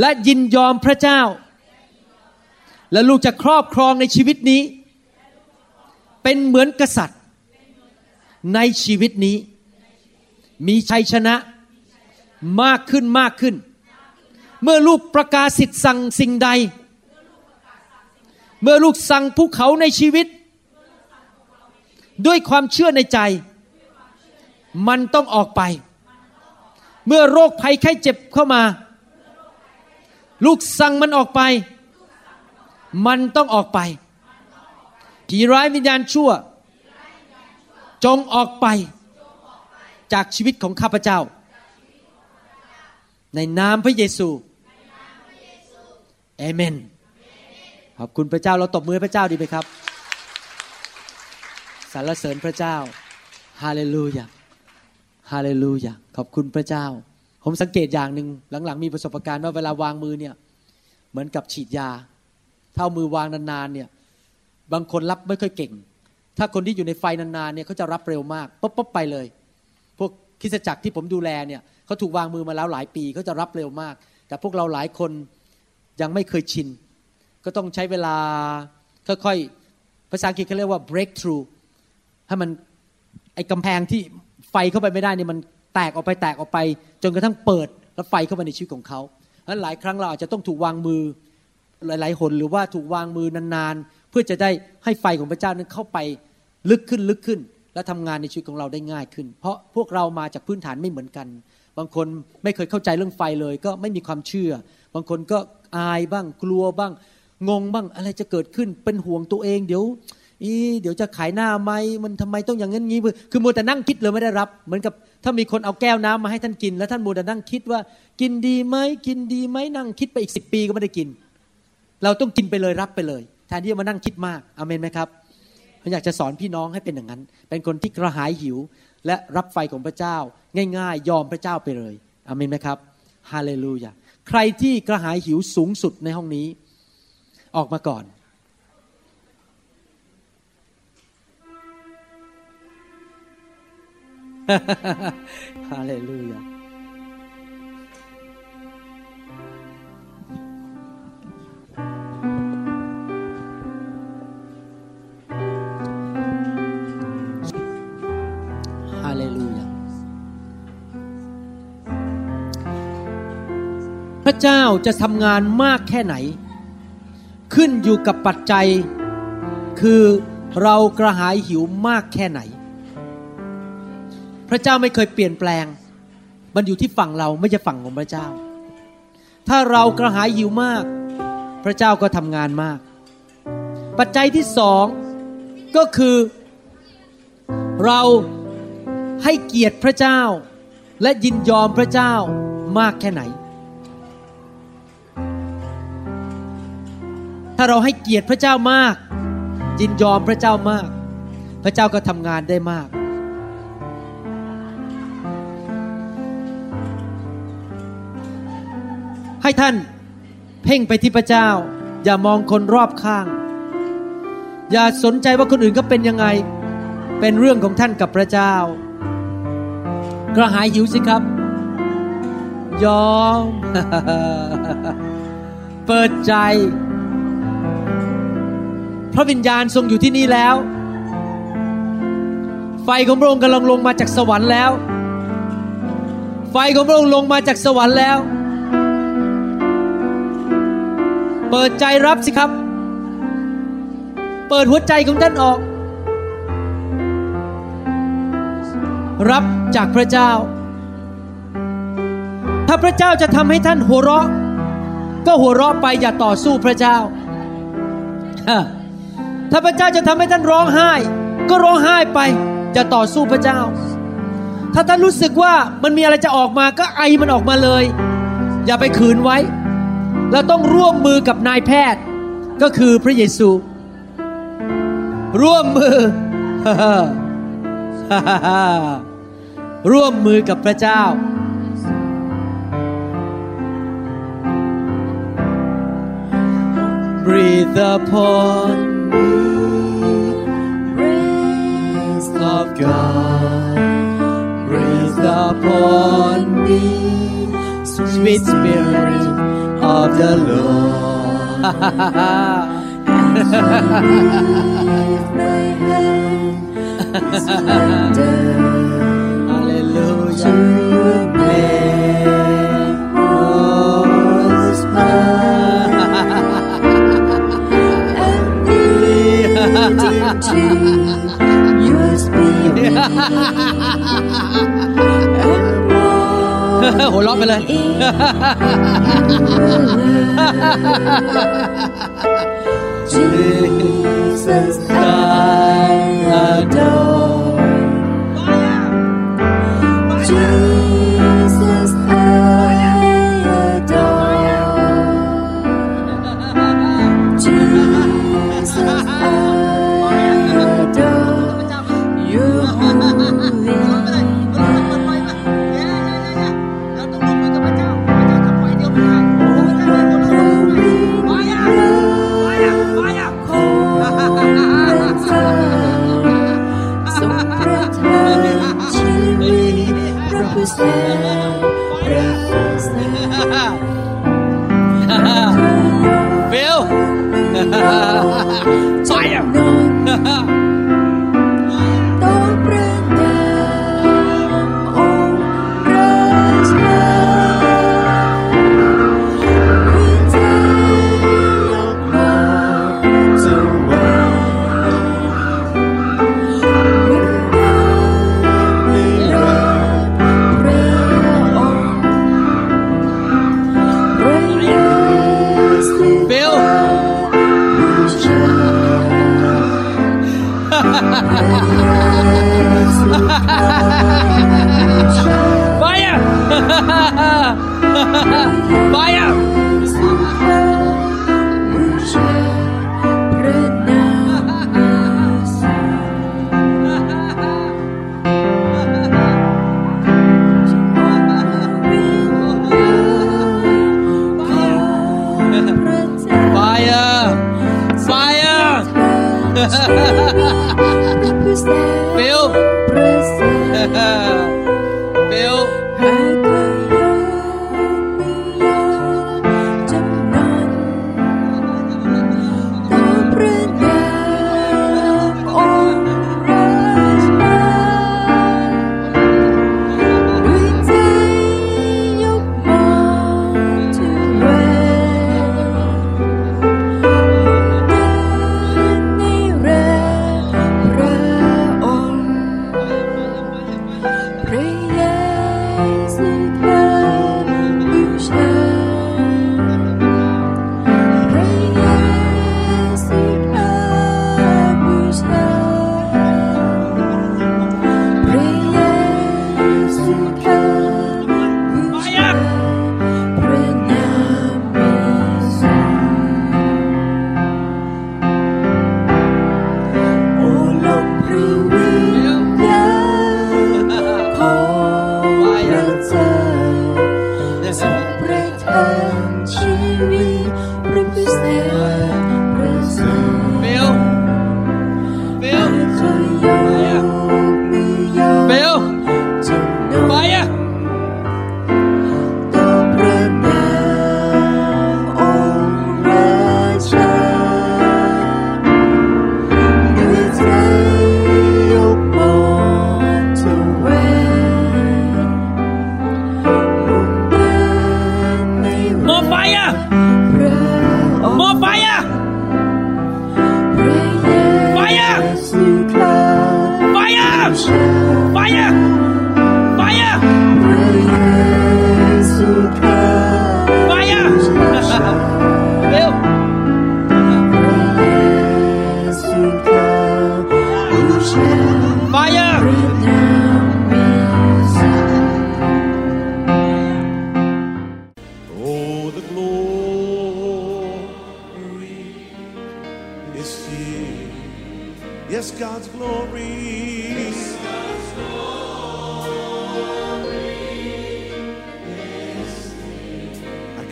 และยินยอมพระเจ้า และลูกจะครอบครองในชีวิตนี้ เป็นเหมือนกษัตริย์ ในชีวิตนี้ มีชัยชนะมากขึ้นมากขึ้น เมื่อลูกประกาศสิทธิ์สั่งสิ่งใด เมื่อลูกสั่งภูเขาในชีวิต ด้วยความเชื่อในใจ มันต้องออกไป เมื่อโรคภัยไข้เจ็บเข้ามา ลูกสั่งมันออกไป มันต้องออกไป ผีร้ายวิญญาณชั่ว จงออกไป จากชีวิตของข้าพเจ้า ในนามพระเยซูเอเมน ขอบคุณพระเจ้า เราตบมือพระเจ้าดีไหมครับ สรรเสริญพระเจ้า ฮาเลลูยา ฮาเลลูยา ขอบคุณพระเจ้า ผมสังเกตอย่างหนึ่งหลังๆ มีประสบการณ์ว่าเวลาวางมือเนี่ยเหมือนกับฉีดยา ถ้าเอามือวางนานๆเนี่ยบางคนรับไม่ค่อยเก่ง ถ้าคนที่อยู่ในไฟนานๆเนี่ยเขาจะรับเร็วมากปุ๊บปุ๊บไปเลย พวกคิสจักรที่ผมดูแลเนี่ยเขาถูกวางมือมาแล้วหลายปีเขาจะรับเร็วมาก แต่พวกเราหลายคนยังไม่เคยชิน ก็ต้องใช้เวลาค่อยๆภาษาอังกฤษเขาเรียกว่า breakthrough ให้มันไอ้กำแพงที่ไฟเข้าไปไม่ได้เนี่ยมันแตกออกไปแตกออกไป จนกระทั่งเปิดแล้วไฟเข้าไปในชีวิตของเขาดังนั้นหลายครั้งเราอาจจะต้องถูกวางมือหลาย ๆ หนหรือว่าถูกวางมือนานๆ เพื่อจะได้ให้ไฟของพระเจ้านั้นเข้าไปลึกขึ้นลึกขึ้น และทำงานในชีวิตของเราได้ง่ายขึ้น เพราะพวกเรามาจากพื้นฐานไม่เหมือนกัน บางคนไม่เคยเข้าใจเรื่องไฟเลย ก็ไม่มีความเชื่อ บางคนก็อายบ้างกลัวบ้าง งงบ้างอะไรจะเกิดขึ้นเป็นห่วงตัวเองเดี๋ยว อีเดี๋ยวจะขายหน้าไหมมันทำไมต้องอย่างนั้นงี้คือมัวแต่นั่งคิดเลยไม่ได้รับ เหมือนกับถ้ามีคนเอาแก้วน้ำมาให้ท่านกิน แล้วท่านมัวแต่นั่งคิดว่า กินดีไหมกินดีไหมนั่งคิดไปอีกสิปีก็ไม่ได้กิน เราต้องกินไปเลยรับไปเลยแทนที่จะมานั่งคิดมากอเมนไหมครับผมอยากจะสอนพี่น้องให้เป็นอย่างนั้น เป็นคนที่กระหายหิว และรับไฟของพระเจ้า ง่ายๆ ยอมพระเจ้าไปเลยอเมนไหมครับฮาเลลูยาใครที่กระหายหิวสูงสุดในห้องนี้ ออกมาก่อน ฮาเลลูยาฮาเลลูยาพระเจ้าจะทำงานมากแค่ไหน ขึ้นอยู่กับปัจจัย คือเรากระหายหิวมากแค่ไหน ระเจ้าไม่เคยเปลี่ยนแปลง มันอยู่ที่ฝั่งเราไม่ใช่ฝั่งของพระเจ้า ถ้าเรากระหายหิวมาก พระเจ้าก็ทำงานมาก ปัจจัยที่สองก็คือเราให้เกียรติพระเจ้า และยินยอมพระเจ้ามากแค่ไหน ถ้าเราให้เกียรติพระเจ้ามาก ยินยอมพระเจ้ามาก พระเจ้าก็ทำงานได้มาก ให้ท่านเพ่งไปที่พระเจ้า อย่ามองคนรอบข้าง อย่าสนใจว่าคนอื่นก็เป็นยังไง เป็นเรื่องของท่านกับพระเจ้า กระหายหิวสิครับ ยอม เปิดใจ พระวิญญาณทรงอยู่ที่นี่แล้ว ไฟของพระองค์กำลังลงมาจากสวรรค์แล้ว ไฟของพระองค์ลงมาจากสวรรค์แล้ว เปิดใจรับสิครับ เปิดหัวใจของท่านออก รับจากพระเจ้า ถ้าพระเจ้าจะทำให้ท่านหัวเราะ ก็หัวเราะไปอย่าต่อสู้พระเจ้า ถ้าพระเจ้าจะทำให้ท่านร้องไห้ ก็ร้องไห้ไปอย่าต่อสู้พระเจ้า ถ้าท่านรู้สึกว่ามันมีอะไรจะออกมาก็ไอมันออกมาเลย อย่าไปขืนไว้ และต้องร่วมมือกับนายแพทย์ ก็คือพระเยซู ร่วมมือ ร่วมมือกับพระเจ้า Breathe of God Breathe upon me sweet spirit of the Lord. Hallelujah. Your spirit หัวเราะไปเลย Jesus,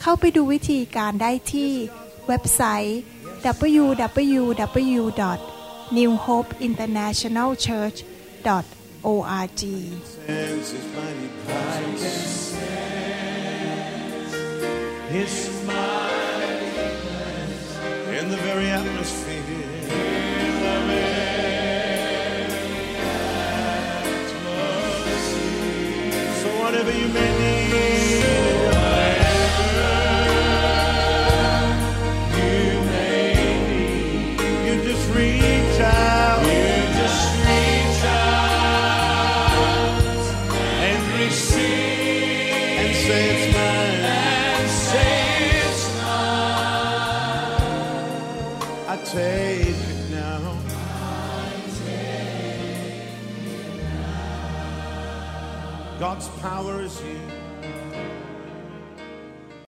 เข้าไปดูวิธีการได้ที่เว็บไซต์ www.newhopeinternationalchurch.org his mighty presence. His mighty presence in the very atmosphere. So whatever you may need,